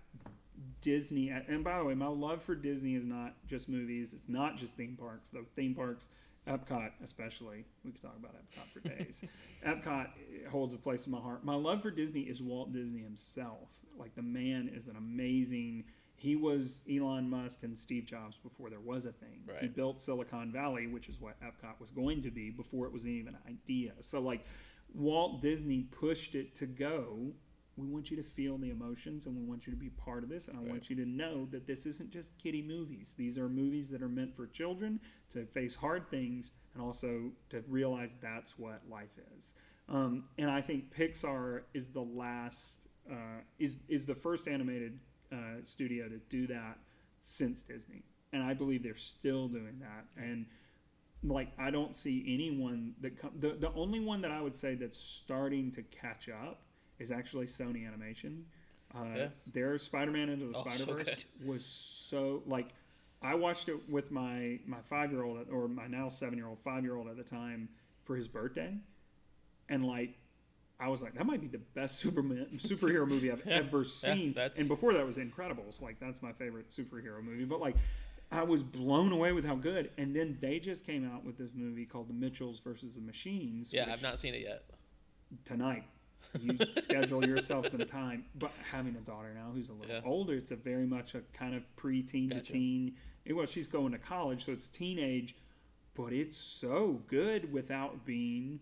Speaker 3: Disney, and by the way, my love for Disney is not just movies. It's not just theme parks. Though theme parks, Epcot especially, we could talk about Epcot for days. Epcot holds a place in my heart. My love for Disney is Walt Disney himself. Like the man is an amazing. He was Elon Musk and Steve Jobs before there was a thing. He built Silicon Valley, which is what Epcot was going to be before it was even an idea. So like Walt Disney pushed it to go. We want you to feel the emotions and we want you to be part of this. And I
Speaker 1: Right.
Speaker 3: want you to know that this isn't just kiddie movies. These are movies that are meant for children to face hard things and also to realize that's what life is. Um, and I think Pixar is the last, uh, is is the first animated uh, studio to do that since Disney, and I believe they're still doing that. And like, I don't see anyone that com- the the only one that I would say that's starting to catch up is actually Sony Animation. Uh,
Speaker 1: Yeah.
Speaker 3: Their Spider-Man into the
Speaker 1: Oh,
Speaker 3: Spider-Verse
Speaker 1: good.
Speaker 3: was so like I watched it with my my five year old or my now seven year old five year old at the time for his birthday, and like I was like that might be the best Superman superhero movie I've
Speaker 1: Yeah,
Speaker 3: ever seen.
Speaker 1: that's-
Speaker 3: And before that was Incredibles, like that's my favorite superhero movie. But like I was blown away with how good. And then they just came out with this movie called The Mitchells versus the Machines.
Speaker 1: Yeah, I've not seen it yet.
Speaker 3: tonight. You schedule yourself some time. But having a daughter now who's a little
Speaker 1: Yeah.
Speaker 3: older, it's a very much a kind of preteen
Speaker 1: Gotcha.
Speaker 3: to teen. It, well, she's going to college, so it's teenage, but it's so good without being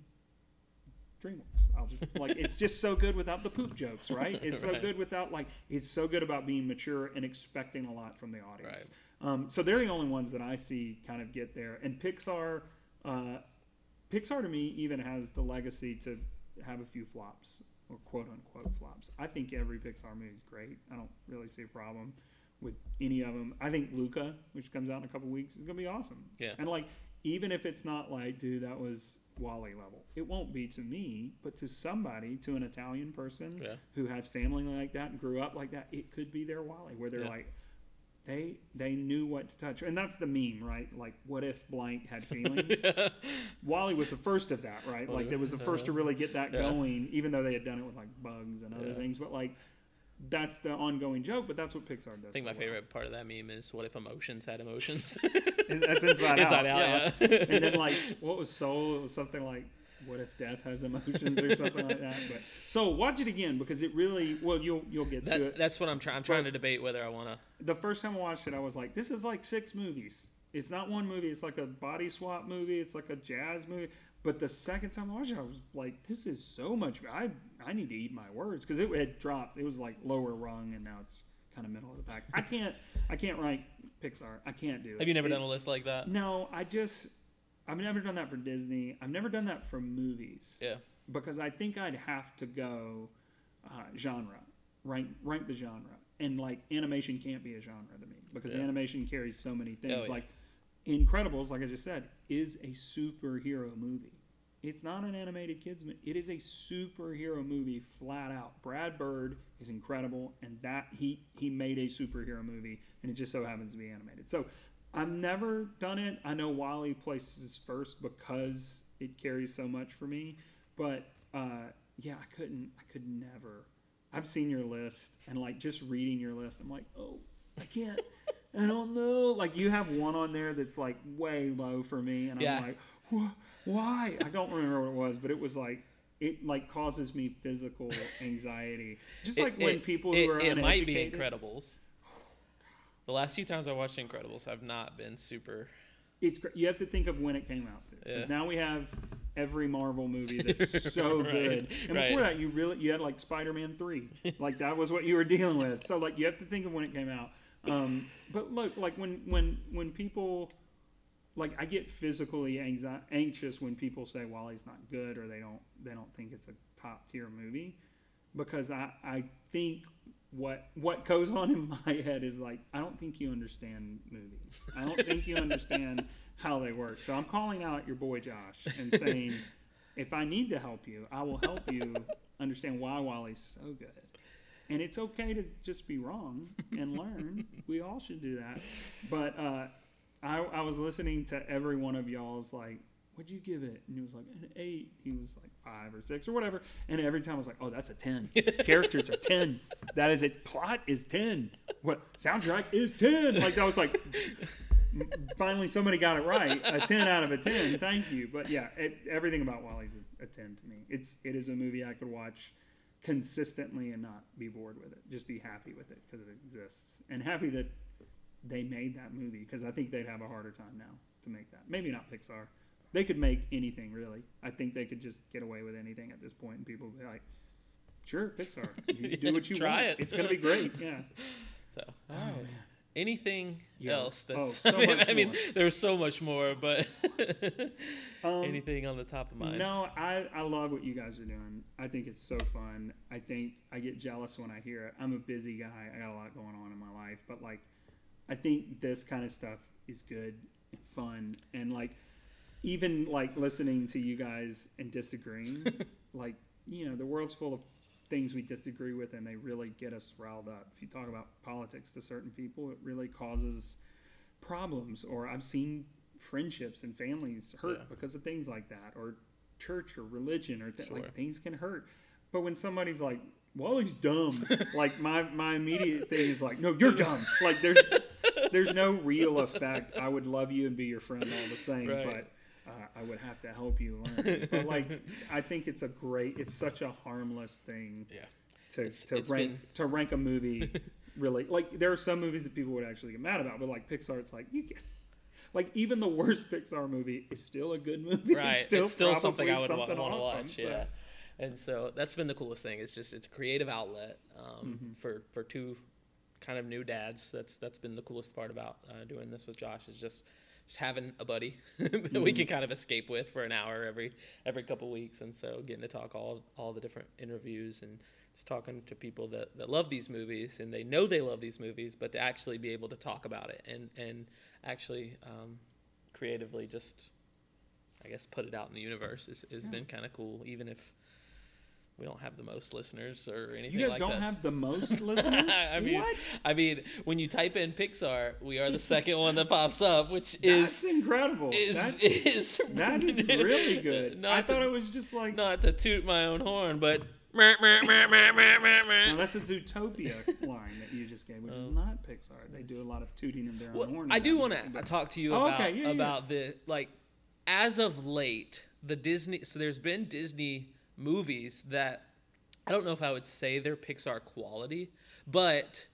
Speaker 3: DreamWorks. Just like it's just so good without the poop jokes, right? It's so good without like it's so good about being mature and expecting a lot from the audience. Um, so they're the only ones that I see kind of get there. And Pixar, uh, Pixar to me even has the legacy to have a few flops or quote unquote flops. I think every Pixar movie is great. I don't really see a problem with any of them. I think Luca, which comes out in a couple weeks, is gonna be awesome.
Speaker 1: Yeah.
Speaker 3: And like, even if it's not like, dude, that was WALL-E level, it won't be to me, but to somebody, to an Italian person
Speaker 1: Yeah.
Speaker 3: who has family like that and grew up like that, it could be their WALL-E, where they're
Speaker 1: Yeah.
Speaker 3: like, they they knew what to touch, and that's the meme, right? Like, what if blank had feelings? WALL-E was the first of that, right? Like, it was the first to really get that
Speaker 1: Yeah.
Speaker 3: going, even though they had done it with like bugs and other
Speaker 1: Yeah.
Speaker 3: things. But like, that's the ongoing joke. But that's what Pixar does.
Speaker 1: I think
Speaker 3: so
Speaker 1: my
Speaker 3: well.
Speaker 1: favorite part of that meme is what if emotions had emotions?
Speaker 3: That's inside,
Speaker 1: Inside
Speaker 3: out.
Speaker 1: Out,
Speaker 3: yeah.
Speaker 1: yeah.
Speaker 3: and then like, what was Soul? It was something like, what if death has emotions or something like that. But so watch it again because it really. Well, you'll you'll get to
Speaker 1: That,
Speaker 3: it.
Speaker 1: that's what I'm trying. I'm trying to debate whether I want to.
Speaker 3: the first time I watched it, I was like, this is like six movies. It's not one movie. It's like a body swap movie. It's like a jazz movie. But the second time I watched it, I was like, this is so much. I I need to eat my words because it had dropped. It was like lower rung, and now it's kind of middle of the pack. I can't I can't rank Pixar. I can't do it.
Speaker 1: Have you never
Speaker 3: It-
Speaker 1: done a list like that?
Speaker 3: No, I just I've never done that for Disney. I've never done that for movies
Speaker 1: Yeah.
Speaker 3: because I think I'd have to go uh, genre, rank rank the genre, and like animation can't be a genre to me because
Speaker 1: Yeah.
Speaker 3: animation carries so many things.
Speaker 1: Oh, yeah.
Speaker 3: Like Incredibles, like I just said, is a superhero movie. It's not an animated kids movie. It is a superhero movie flat out. Brad Bird is incredible, and that he he made a superhero movie, and it just so happens to be animated. So I've never done it. I know WALL-E places first because it carries so much for me, but uh, yeah, I couldn't. I could never. I've seen your list, and like just reading your list, I'm like, oh, I can't. I don't know. Like you have one on there that's like way low for me, and
Speaker 1: Yeah.
Speaker 3: I'm like, "Wh- why? I don't remember what it was, but it was like it like causes me physical anxiety, just
Speaker 1: It-
Speaker 3: like when
Speaker 1: it-
Speaker 3: people who
Speaker 1: it,
Speaker 3: are
Speaker 1: it might be Incredibles. The last few times I watched Incredibles I've not been super.
Speaker 3: It's you have to think of when it came out to. 'Cause
Speaker 1: Yeah.
Speaker 3: now we have every Marvel movie that's so
Speaker 1: Right,
Speaker 3: good. And
Speaker 1: right.
Speaker 3: before that, you really you had like Spider-Man three, like that was what you were dealing with. So like you have to think of when it came out. Um, but look, like when when when people like I get physically anxi- anxious when people say WALL-E's not good or they don't they don't think it's a top tier movie because I I think what what goes on in my head is like I don't think you understand movies. I don't think you understand how they work. So I'm calling out your boy Josh and saying if I need to help you, I will help you understand why WALL-E's so good. And it's okay to just be wrong and learn. we all should do that. But uh, I, I was listening to every one of y'all's like, what'd you give it? And he was like, an eight. He was like five or six or whatever. And every time I was like, oh, that's a 10. Characters are 10. That is it. Plot is 10. What soundtrack is 10. Like, that was like, finally somebody got it right. A 10 out of a 10. Thank you. But yeah, it, everything about WALL-E's a, a 10 to me. It's, it is a movie I could watch consistently and not be bored with it. Just be happy with it because it exists. And happy that they made that movie because I think they'd have a harder time now to make that. Maybe not Pixar. They could make anything really. I think they could just get away with anything at this point, and people would be like, "Sure, Pixar, you do what you
Speaker 1: Try
Speaker 3: want.
Speaker 1: it."
Speaker 3: It's gonna be great." Yeah.
Speaker 1: So,
Speaker 3: Oh,
Speaker 1: all right.
Speaker 3: man.
Speaker 1: anything
Speaker 3: Yeah.
Speaker 1: else
Speaker 3: Oh,
Speaker 1: that's
Speaker 3: so
Speaker 1: I mean, I mean there's so much more but
Speaker 3: Um,
Speaker 1: anything on the top of mind
Speaker 3: No, I, I love what you guys are doing. I think it's so fun. I think I get jealous when I hear it. I'm a busy guy. I got a lot going on in my life, but like, I think this kind of stuff is good and fun, and like, even like listening to you guys and disagreeing, like you know, the world's full of things we disagree with, and they really get us riled up. If you talk about politics to certain people, it really causes problems. Or I've seen friendships and families hurt
Speaker 1: Yeah.
Speaker 3: because of things like that, or church or religion, or th-
Speaker 1: Sure.
Speaker 3: like things can hurt. But when somebody's like, "WALL-E's dumb," like my my immediate thing is like, "No, you're dumb." Like there's there's no real effect. I would love you and be your friend all the same,
Speaker 1: Right.
Speaker 3: but. Uh, I would have to help you learn, but like I think it's a great, it's such a harmless thing
Speaker 1: yeah.
Speaker 3: to,
Speaker 1: It's-
Speaker 3: to
Speaker 1: it's
Speaker 3: rank
Speaker 1: been-
Speaker 3: to rank a movie really. Like there are some movies that people would actually get mad about but like pixar it's like you can. like even the worst pixar movie is still a good movie.
Speaker 1: Right.
Speaker 3: It's still,
Speaker 1: it's still something i would want to
Speaker 3: awesome,
Speaker 1: watch
Speaker 3: so-
Speaker 1: yeah. And so that's been the coolest thing. It's just it's a creative outlet um,
Speaker 3: Mm-hmm.
Speaker 1: for for two kind of new dads. That's that's been the coolest part about uh, doing this with josh is just just having a buddy that we
Speaker 3: Mm-hmm.
Speaker 1: can kind of escape with for an hour every every couple weeks and so getting to talk all all the different interviews and just talking to people that, that love these movies and they know they love these movies but to actually be able to talk about it and and actually um, creatively just I guess put it out in the universe has, has
Speaker 3: Yeah.
Speaker 1: been kind of cool, even if we don't have the most listeners or anything
Speaker 3: you guys
Speaker 1: like
Speaker 3: don't
Speaker 1: that.
Speaker 3: have the most listeners?
Speaker 1: I mean,
Speaker 3: what?
Speaker 1: I mean, when you type in Pixar, we are the second one that pops up, which
Speaker 3: that's
Speaker 1: is
Speaker 3: incredible.
Speaker 1: is
Speaker 3: that's,
Speaker 1: is
Speaker 3: that is really good.
Speaker 1: Not
Speaker 3: i
Speaker 1: to,
Speaker 3: thought it was just like
Speaker 1: not to toot my own horn, but
Speaker 3: no, that's a zootopia line that you just gave which is
Speaker 1: Oh.
Speaker 3: not pixar. They do a lot of tooting of their
Speaker 1: Well,
Speaker 3: own horn
Speaker 1: I do want to talk to you
Speaker 3: Oh,
Speaker 1: about
Speaker 3: okay, yeah, yeah,
Speaker 1: about the like as of late the Disney. So there's been Disney movies that I don't know if I would say they're Pixar quality, but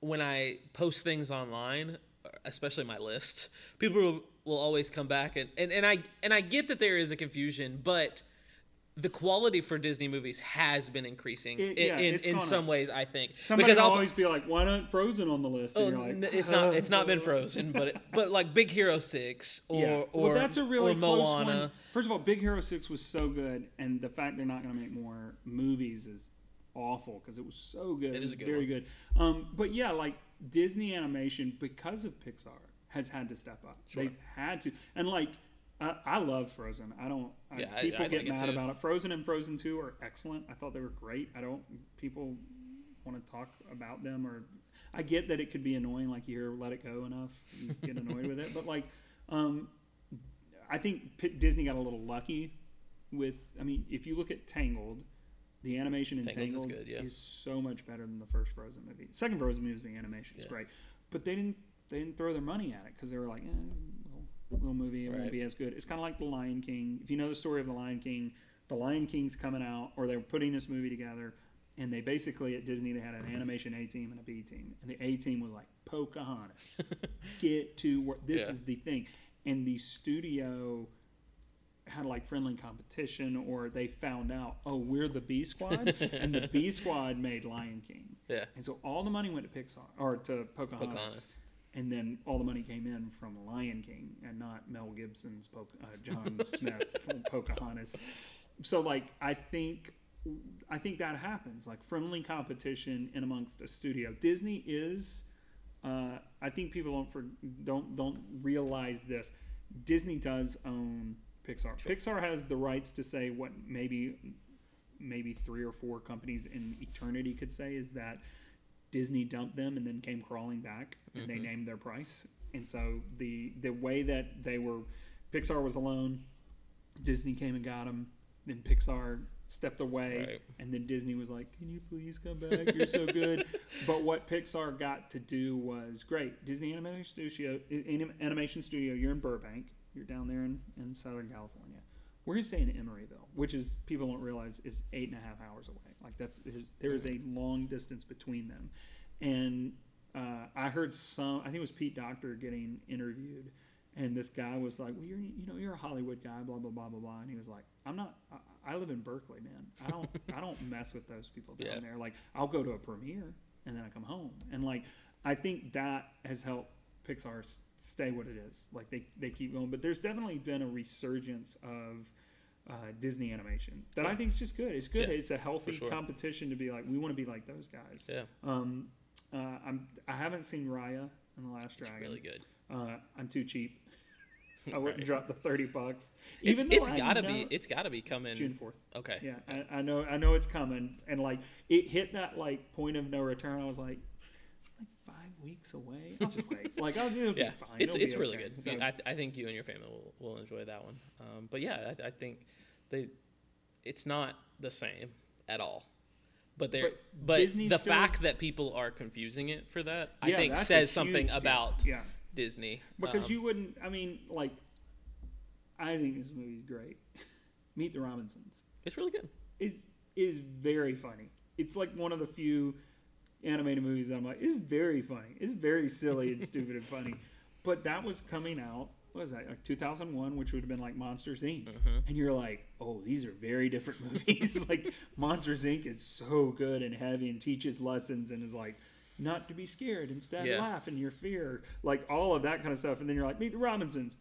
Speaker 1: when I post things online, especially my list, people will, will always come back and, and, and I and I get that there is a confusion, but the quality for Disney movies has been increasing
Speaker 3: It-
Speaker 1: in
Speaker 3: yeah,
Speaker 1: in, in some
Speaker 3: up.
Speaker 1: ways. I think
Speaker 3: Somebody
Speaker 1: because I'll,
Speaker 3: always be like, "Why not Frozen on the list?" And
Speaker 1: Oh,
Speaker 3: you're like,
Speaker 1: it's not. It's not been
Speaker 3: "Uh,
Speaker 1: frozen, but it, but like Big Hero Six or
Speaker 3: yeah.
Speaker 1: or
Speaker 3: that's a really close
Speaker 1: Moana.
Speaker 3: one. First of all, Big Hero Six was so good, and the fact they're not going to make more movies is awful because it was so good.
Speaker 1: It is good
Speaker 3: very
Speaker 1: one.
Speaker 3: good. Um, but yeah, like Disney animation because of Pixar has had to step up.
Speaker 1: Sure.
Speaker 3: They've had to, and like. I I love Frozen. I don't. I,
Speaker 1: Yeah, I-
Speaker 3: people
Speaker 1: I
Speaker 3: get
Speaker 1: like
Speaker 3: mad
Speaker 1: too.
Speaker 3: about it. Frozen and Frozen Two are excellent. I thought they were great. I don't. People want to talk about them, or I get that it could be annoying. Like you hear "Let It Go" enough, you get annoyed with it. But like, um, I think P- Disney got a little lucky with. I mean, if you look at Tangled, the animation in
Speaker 1: Tangled is good, yeah.
Speaker 3: is so much better than the first Frozen movie. Second Frozen movie, the animation is
Speaker 1: Yeah.
Speaker 3: great, but they didn't. They didn't throw their money at it because they were like, eh, little, movie, it
Speaker 1: Right.
Speaker 3: won't be as good. It's kind of like The Lion King. If you know the story of The Lion King, The Lion King's coming out, or they're putting this movie together, and they basically at Disney they had an animation A team and a B team, and the A team was like Pocahontas, get to work. This
Speaker 1: Yeah.
Speaker 3: is the thing, and the studio had like friendly competition, or they found out, oh, we're the B Squad, and the B Squad made Lion King,
Speaker 1: Yeah,
Speaker 3: and so all the money went to Pixar or to Pocahontas.
Speaker 1: Pocahontas.
Speaker 3: And then all the money came in from Lion King and not Mel Gibson's uh, John Smith from Pocahontas. So like I think I think that happens like friendly competition in amongst a studio. Disney is uh, I think people don't for, don't don't realize this. Disney does own Pixar. Pixar has the rights to say what maybe maybe three or four companies in eternity could say is that Disney dumped them and then came crawling back and they mm-hmm. named their price. And so the the way that they were Pixar was alone, Disney came and got them, then Pixar stepped away
Speaker 1: Right.
Speaker 3: and then Disney was like, "Can you please come back? You're so good." but what Pixar got to do was great. Disney Animation Studio, Anim- Animation Studio, you're in Burbank. You're down there in, in Southern California. We're gonna stay in Emeryville, which is people don't realize is eight and a half hours away. Like that's there is a long distance between them, and uh, I heard some. I think it was Pete Docter getting interviewed, and this guy was like, "Well, you're you know you're a Hollywood guy, blah blah blah blah blah," and he was like, "I'm not. I, I live in Berkeley, man. I don't I don't mess with those people down
Speaker 1: Yeah.
Speaker 3: there. Like I'll go to a premiere and then I come home, and like I think that has helped Pixar stay what it is. Like they they keep going, but there's definitely been a resurgence of. Uh, Disney animation that I think is just good. It's good.
Speaker 1: Yeah,
Speaker 3: it's a healthy
Speaker 1: sure.
Speaker 3: competition to be like we want to be like those guys.
Speaker 1: Yeah,
Speaker 3: Um, uh, I'm I haven't seen Raya and the Last
Speaker 1: it's
Speaker 3: Dragon.
Speaker 1: really good.
Speaker 3: Uh, I'm too cheap. I wouldn't
Speaker 1: Right.
Speaker 3: drop the thirty bucks. Even
Speaker 1: it's
Speaker 3: I
Speaker 1: gotta be it's gotta be coming.
Speaker 3: June fourth.
Speaker 1: Okay.
Speaker 3: Yeah, I, I know. I know it's coming, and like it hit that like point of no return. I was like, weeks away. I'll just wait. Like I'll do.
Speaker 1: Yeah,
Speaker 3: fine.
Speaker 1: it's
Speaker 3: It'll
Speaker 1: it's really
Speaker 3: okay.
Speaker 1: good.
Speaker 3: So,
Speaker 1: I, I think you and your family will, will enjoy that one. Um, but yeah, I, I think they it's not the same at all. But there,
Speaker 3: But
Speaker 1: but, the
Speaker 3: still-
Speaker 1: fact that people are confusing it for that, I think says something about
Speaker 3: yeah.
Speaker 1: Disney.
Speaker 3: Because
Speaker 1: Um,
Speaker 3: you wouldn't. I mean, like, I think this movie's great. Meet the Robinsons
Speaker 1: it's really good.
Speaker 3: is is very funny. It's like one of the few animated movies that I'm like, it's very funny. It's very silly and stupid and funny. But that was coming out. What was that? Like 2001, which would have been like Monsters Inc.
Speaker 1: Mhm.
Speaker 3: And you're like, oh, these are very different movies. like Monsters Inc. is so good and heavy and teaches lessons and is like not to be scared, instead
Speaker 1: Yeah.
Speaker 3: laugh in your fear, like all of that kind of stuff. And then you're like, meet the Robinsons.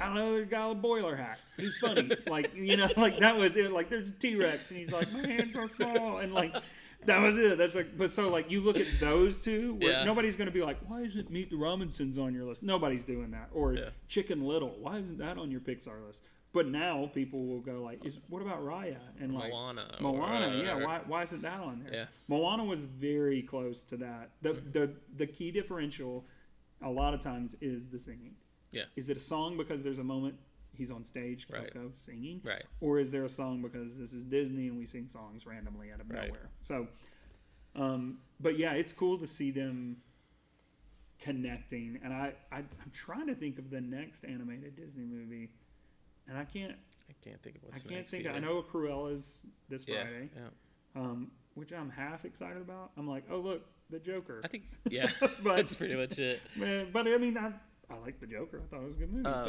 Speaker 3: I don't know, there's a guy with a boiler hat. He's funny. like, you know, like that was it. Like, there's a T Rex, and he's like, my hands are small. And like, that was it. That's like, but so, like, you look at those two, where
Speaker 1: Yeah.
Speaker 3: nobody's going to be like, why isn't Meet the Robinsons on your list? Nobody's doing that. Or
Speaker 1: Yeah.
Speaker 3: Chicken Little, why isn't that on your Pixar list? But now people will go, like, is what about Raya? And like,
Speaker 1: Moana.
Speaker 3: Moana,
Speaker 1: or-
Speaker 3: yeah. Why, why isn't that on there?
Speaker 1: Yeah.
Speaker 3: Moana was very close to that. The,
Speaker 1: Mm-hmm.
Speaker 3: the the key differential, a lot of times, is the singing.
Speaker 1: Yeah.
Speaker 3: Is it a song because there's a moment he's on stage,
Speaker 1: Right.
Speaker 3: Coco, singing,
Speaker 1: Right.
Speaker 3: or is there a song because this is Disney and we sing songs randomly out of
Speaker 1: Right.
Speaker 3: nowhere? So, um, but yeah, it's cool to see them connecting. And I, I I'm trying to think of the next animated Disney movie, and I can't
Speaker 1: I can't think of what's I
Speaker 3: can't
Speaker 1: next.
Speaker 3: think. Of, I know Cruella's this
Speaker 1: Yeah.
Speaker 3: Friday
Speaker 1: Yeah.
Speaker 3: um, which I'm half excited about. I'm like, oh look, the Joker.
Speaker 1: I think yeah.
Speaker 3: But-
Speaker 1: that's pretty much it.
Speaker 3: Man, but I mean, I, I like the Joker. I thought it was a good movie.
Speaker 1: Um, I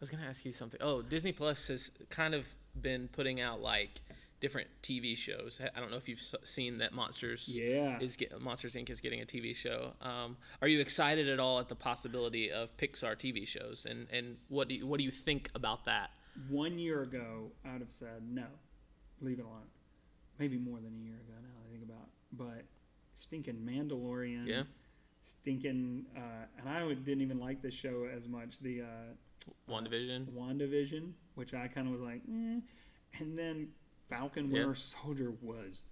Speaker 1: was gonna ask you something. Oh, Disney Plus has kind of been putting out like different TV shows. I don't know if you've seen that Monsters
Speaker 3: yeah,
Speaker 1: is get, Monsters Inc. is getting a TV show. Um, are you excited at all at the possibility of Pixar TV shows? And and what do you, what do you think about that?
Speaker 3: one year ago, I'd have said no, leave it alone. Maybe more than a year ago now. I think about, but stinking Mandalorian.
Speaker 1: Yeah.
Speaker 3: Stinking, uh, and I didn't even like this show as much. The uh,
Speaker 1: WandaVision.
Speaker 3: WandaVision, which I kind of was like, eh. and then Falcon. Winter Soldier was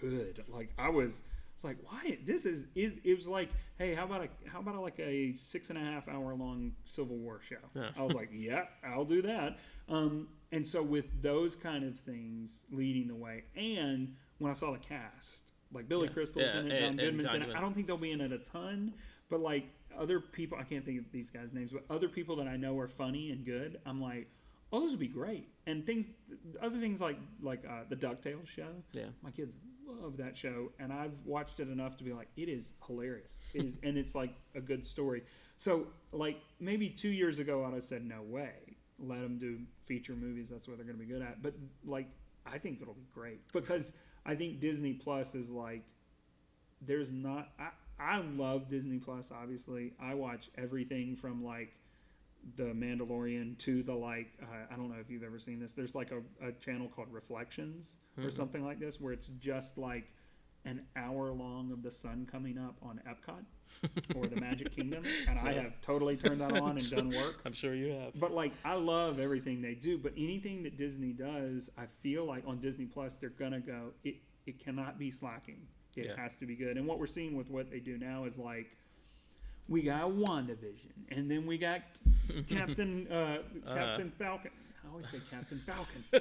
Speaker 3: good. Like I was, it's like, why? This is is it was like, hey, how about a how about a, like a six and a half hour long Civil War show?
Speaker 1: Yeah.
Speaker 3: I was like, yeah, I'll do that. Um, and so with those kind of things leading the way, and when I saw the cast, like Billy
Speaker 1: Yeah.
Speaker 3: Crystal's
Speaker 1: Yeah,
Speaker 3: in it,
Speaker 1: and-
Speaker 3: John
Speaker 1: and
Speaker 3: Goodman's
Speaker 1: John
Speaker 3: in it.
Speaker 1: Goodman.
Speaker 3: I don't think they'll be in it a ton, but like other people, I can't think of these guys' names, but other people that I know are funny and good. I'm like, oh, those would be great. And things, other things like like uh, the Ducktales show.
Speaker 1: Yeah.
Speaker 3: My kids love that show, and I've watched it enough to be like, it is hilarious, it is, and it's like a good story. So like maybe two years ago, I'd have said no way, let them do feature movies. That's what they're going to be good at. But like, I think it'll be great because I think Disney Plus is like there's not I, I love Disney Plus obviously. I watch everything from like the Mandalorian to the like uh, I don't know if you've ever seen this. There's like a, a channel called Reflections or
Speaker 1: Mhm.
Speaker 3: something like this where it's just like an hour long of the sun coming up on Epcot or the Magic Kingdom and I have totally turned that on and done work.
Speaker 1: I'm sure you have.
Speaker 3: But like I love everything they do, but anything that Disney does, I feel like on Disney Plus they're gonna go. It it cannot be slacking. It
Speaker 1: Yeah.
Speaker 3: has to be good. And what we're seeing with what they do now is like we got WandaVision, and then we got Captain uh, Captain Falcon. I always say Captain Falcon.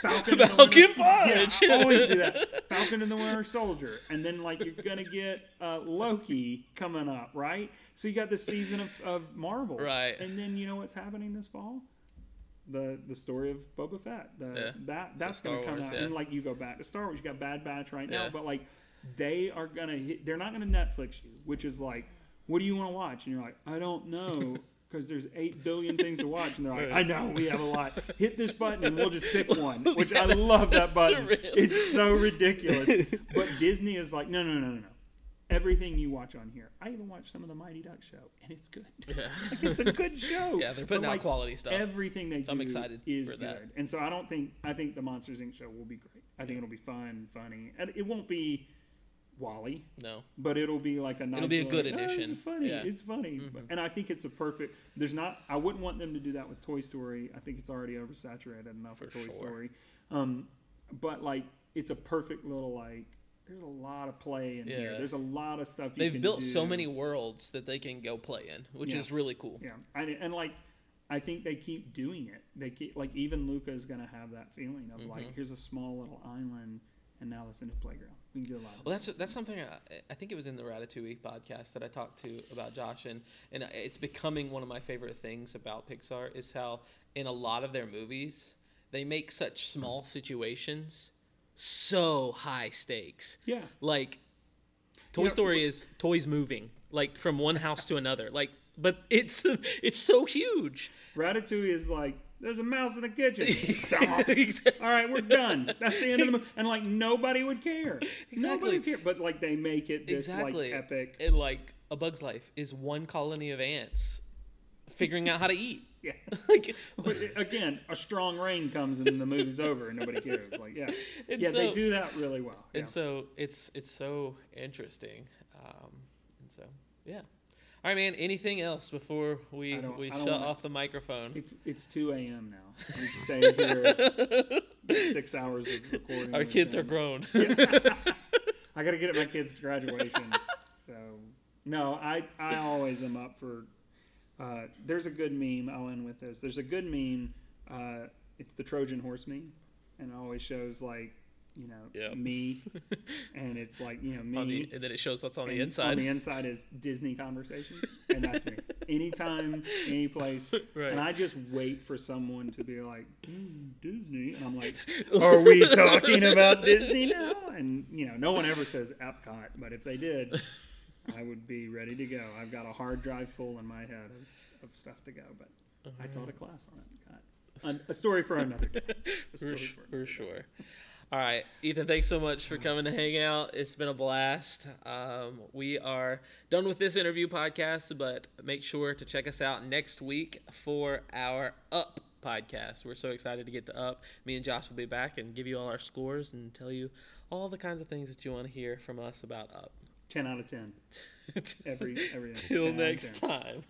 Speaker 3: Falcon,
Speaker 1: Falcon Punch.
Speaker 3: Yeah, I always do that. Falcon and the Winter Soldier, and then like you're gonna get uh, Loki coming up, right? So you got the season of, of Marvel,
Speaker 1: Right.
Speaker 3: And then you know what's happening this fall? The the story of Boba Fett. The,
Speaker 1: Yeah.
Speaker 3: That that's
Speaker 1: Star
Speaker 3: gonna come
Speaker 1: Wars,
Speaker 3: out,
Speaker 1: yeah.
Speaker 3: and like you go back to Star Wars, you got Bad Batch right now,
Speaker 1: Yeah.
Speaker 3: but like they are gonna hit. They're not gonna Netflix you, which is like, what do you want to watch? And you're like, I don't know. Because there's eight billion things to watch, and they're like, "I know we have a lot. Hit this button, and we'll just pick one." Which
Speaker 1: Yeah,
Speaker 3: I love that button.
Speaker 1: real.
Speaker 3: It's so ridiculous. but Disney is like, "No, no, no, no, no. everything you watch on here. I even watch some of the Mighty Duck show, and it's good.
Speaker 1: Yeah.
Speaker 3: Like, it's a good show.
Speaker 1: Yeah, they're putting
Speaker 3: But,
Speaker 1: out
Speaker 3: like,
Speaker 1: quality stuff.
Speaker 3: Everything they
Speaker 1: So
Speaker 3: do
Speaker 1: I'm excited
Speaker 3: is
Speaker 1: for
Speaker 3: good,
Speaker 1: that.
Speaker 3: and so I don't think I think the Monsters Inc. show will be great. I think it'll be fun, funny, and it won't be WALL-E,
Speaker 1: no.
Speaker 3: but it'll be like a nice.
Speaker 1: be a
Speaker 3: little,
Speaker 1: good
Speaker 3: "Oh,
Speaker 1: addition."
Speaker 3: is funny.
Speaker 1: Yeah.
Speaker 3: It's funny,
Speaker 1: Mhm.
Speaker 3: and I think it's a perfect. There's not. I wouldn't want them to do that with Toy Story. I think it's already oversaturated enough
Speaker 1: For
Speaker 3: with Toy
Speaker 1: sure.
Speaker 3: Story. Um, but like, it's a perfect little like. There's a lot of play in here.
Speaker 1: Yeah.
Speaker 3: There's a lot of stuff. You
Speaker 1: They've built so many worlds that they can go play in, which
Speaker 3: Yeah.
Speaker 1: is really cool.
Speaker 3: Yeah, and, and like, I think they keep doing it. They keep like even Luca is gonna have that feeling of like,
Speaker 1: Mhm.
Speaker 3: here's a small little island, and now it's a new playground. We can a lot.
Speaker 1: Well, that's that's something I, I think it was in the Ratatouille podcast that I talked to about Josh, and and it's becoming one of my favorite things about Pixar is how in a lot of their movies they make such small situations so high stakes.
Speaker 3: yeah,
Speaker 1: Like Toy
Speaker 3: You know,
Speaker 1: Story is toys moving like from one house to another. Like, but it's it's so huge.
Speaker 3: Ratatouille is like, there's a mouse in the kitchen. Stop.
Speaker 1: Exactly.
Speaker 3: All right, we're done. That's the end of the movie. And like nobody would care.
Speaker 1: Exactly.
Speaker 3: Nobody would care. But like they make it this
Speaker 1: Exactly.
Speaker 3: like epic.
Speaker 1: And like A Bug's Life is one colony of ants figuring out how to eat.
Speaker 3: Yeah.
Speaker 1: like
Speaker 3: again, a strong rain comes and the movie's over and nobody cares. Like yeah,
Speaker 1: And
Speaker 3: yeah, they do that really well. Yeah.
Speaker 1: and so it's it's so interesting um, and so yeah all right man anything else before we we shut
Speaker 3: wanna-
Speaker 1: off the microphone
Speaker 3: It's it's two a.m. now. We've stayed here six hours of recording.
Speaker 1: our kids are grown
Speaker 3: I got to get at my kids' graduation. so no, I I always am up for. Uh, there's a good meme. I'll end with this. There's a good meme. Uh, it's the Trojan horse meme, and it always shows like you know
Speaker 1: Yep.
Speaker 3: me, and it's like you know me.
Speaker 1: the, and then it shows what's on the inside
Speaker 3: On the inside is Disney conversations, and that's me. Anytime, any place,
Speaker 1: Right.
Speaker 3: and I just wait for someone to be like "Hmm, Disney, and I'm like, "Are we talking about Disney now?" And you know, no one ever says Epcot, but if they did, I would be ready to go. I've got a hard drive full in my head of, of stuff to go, but I taught a class on it. God. A story for another day. A
Speaker 1: for,
Speaker 3: story for another day.
Speaker 1: All right ethan thanks so much for coming to hang out. It's been a blast. Um, we are done with this interview podcast but make sure to check us out next week for our up podcast. We're so excited to get to up. Me and josh will be back and give you all our scores and tell you all the kinds of things that you want to hear from us about up.
Speaker 3: Ten out of ten. Every every
Speaker 1: till
Speaker 3: 10
Speaker 1: next
Speaker 3: 10.
Speaker 1: time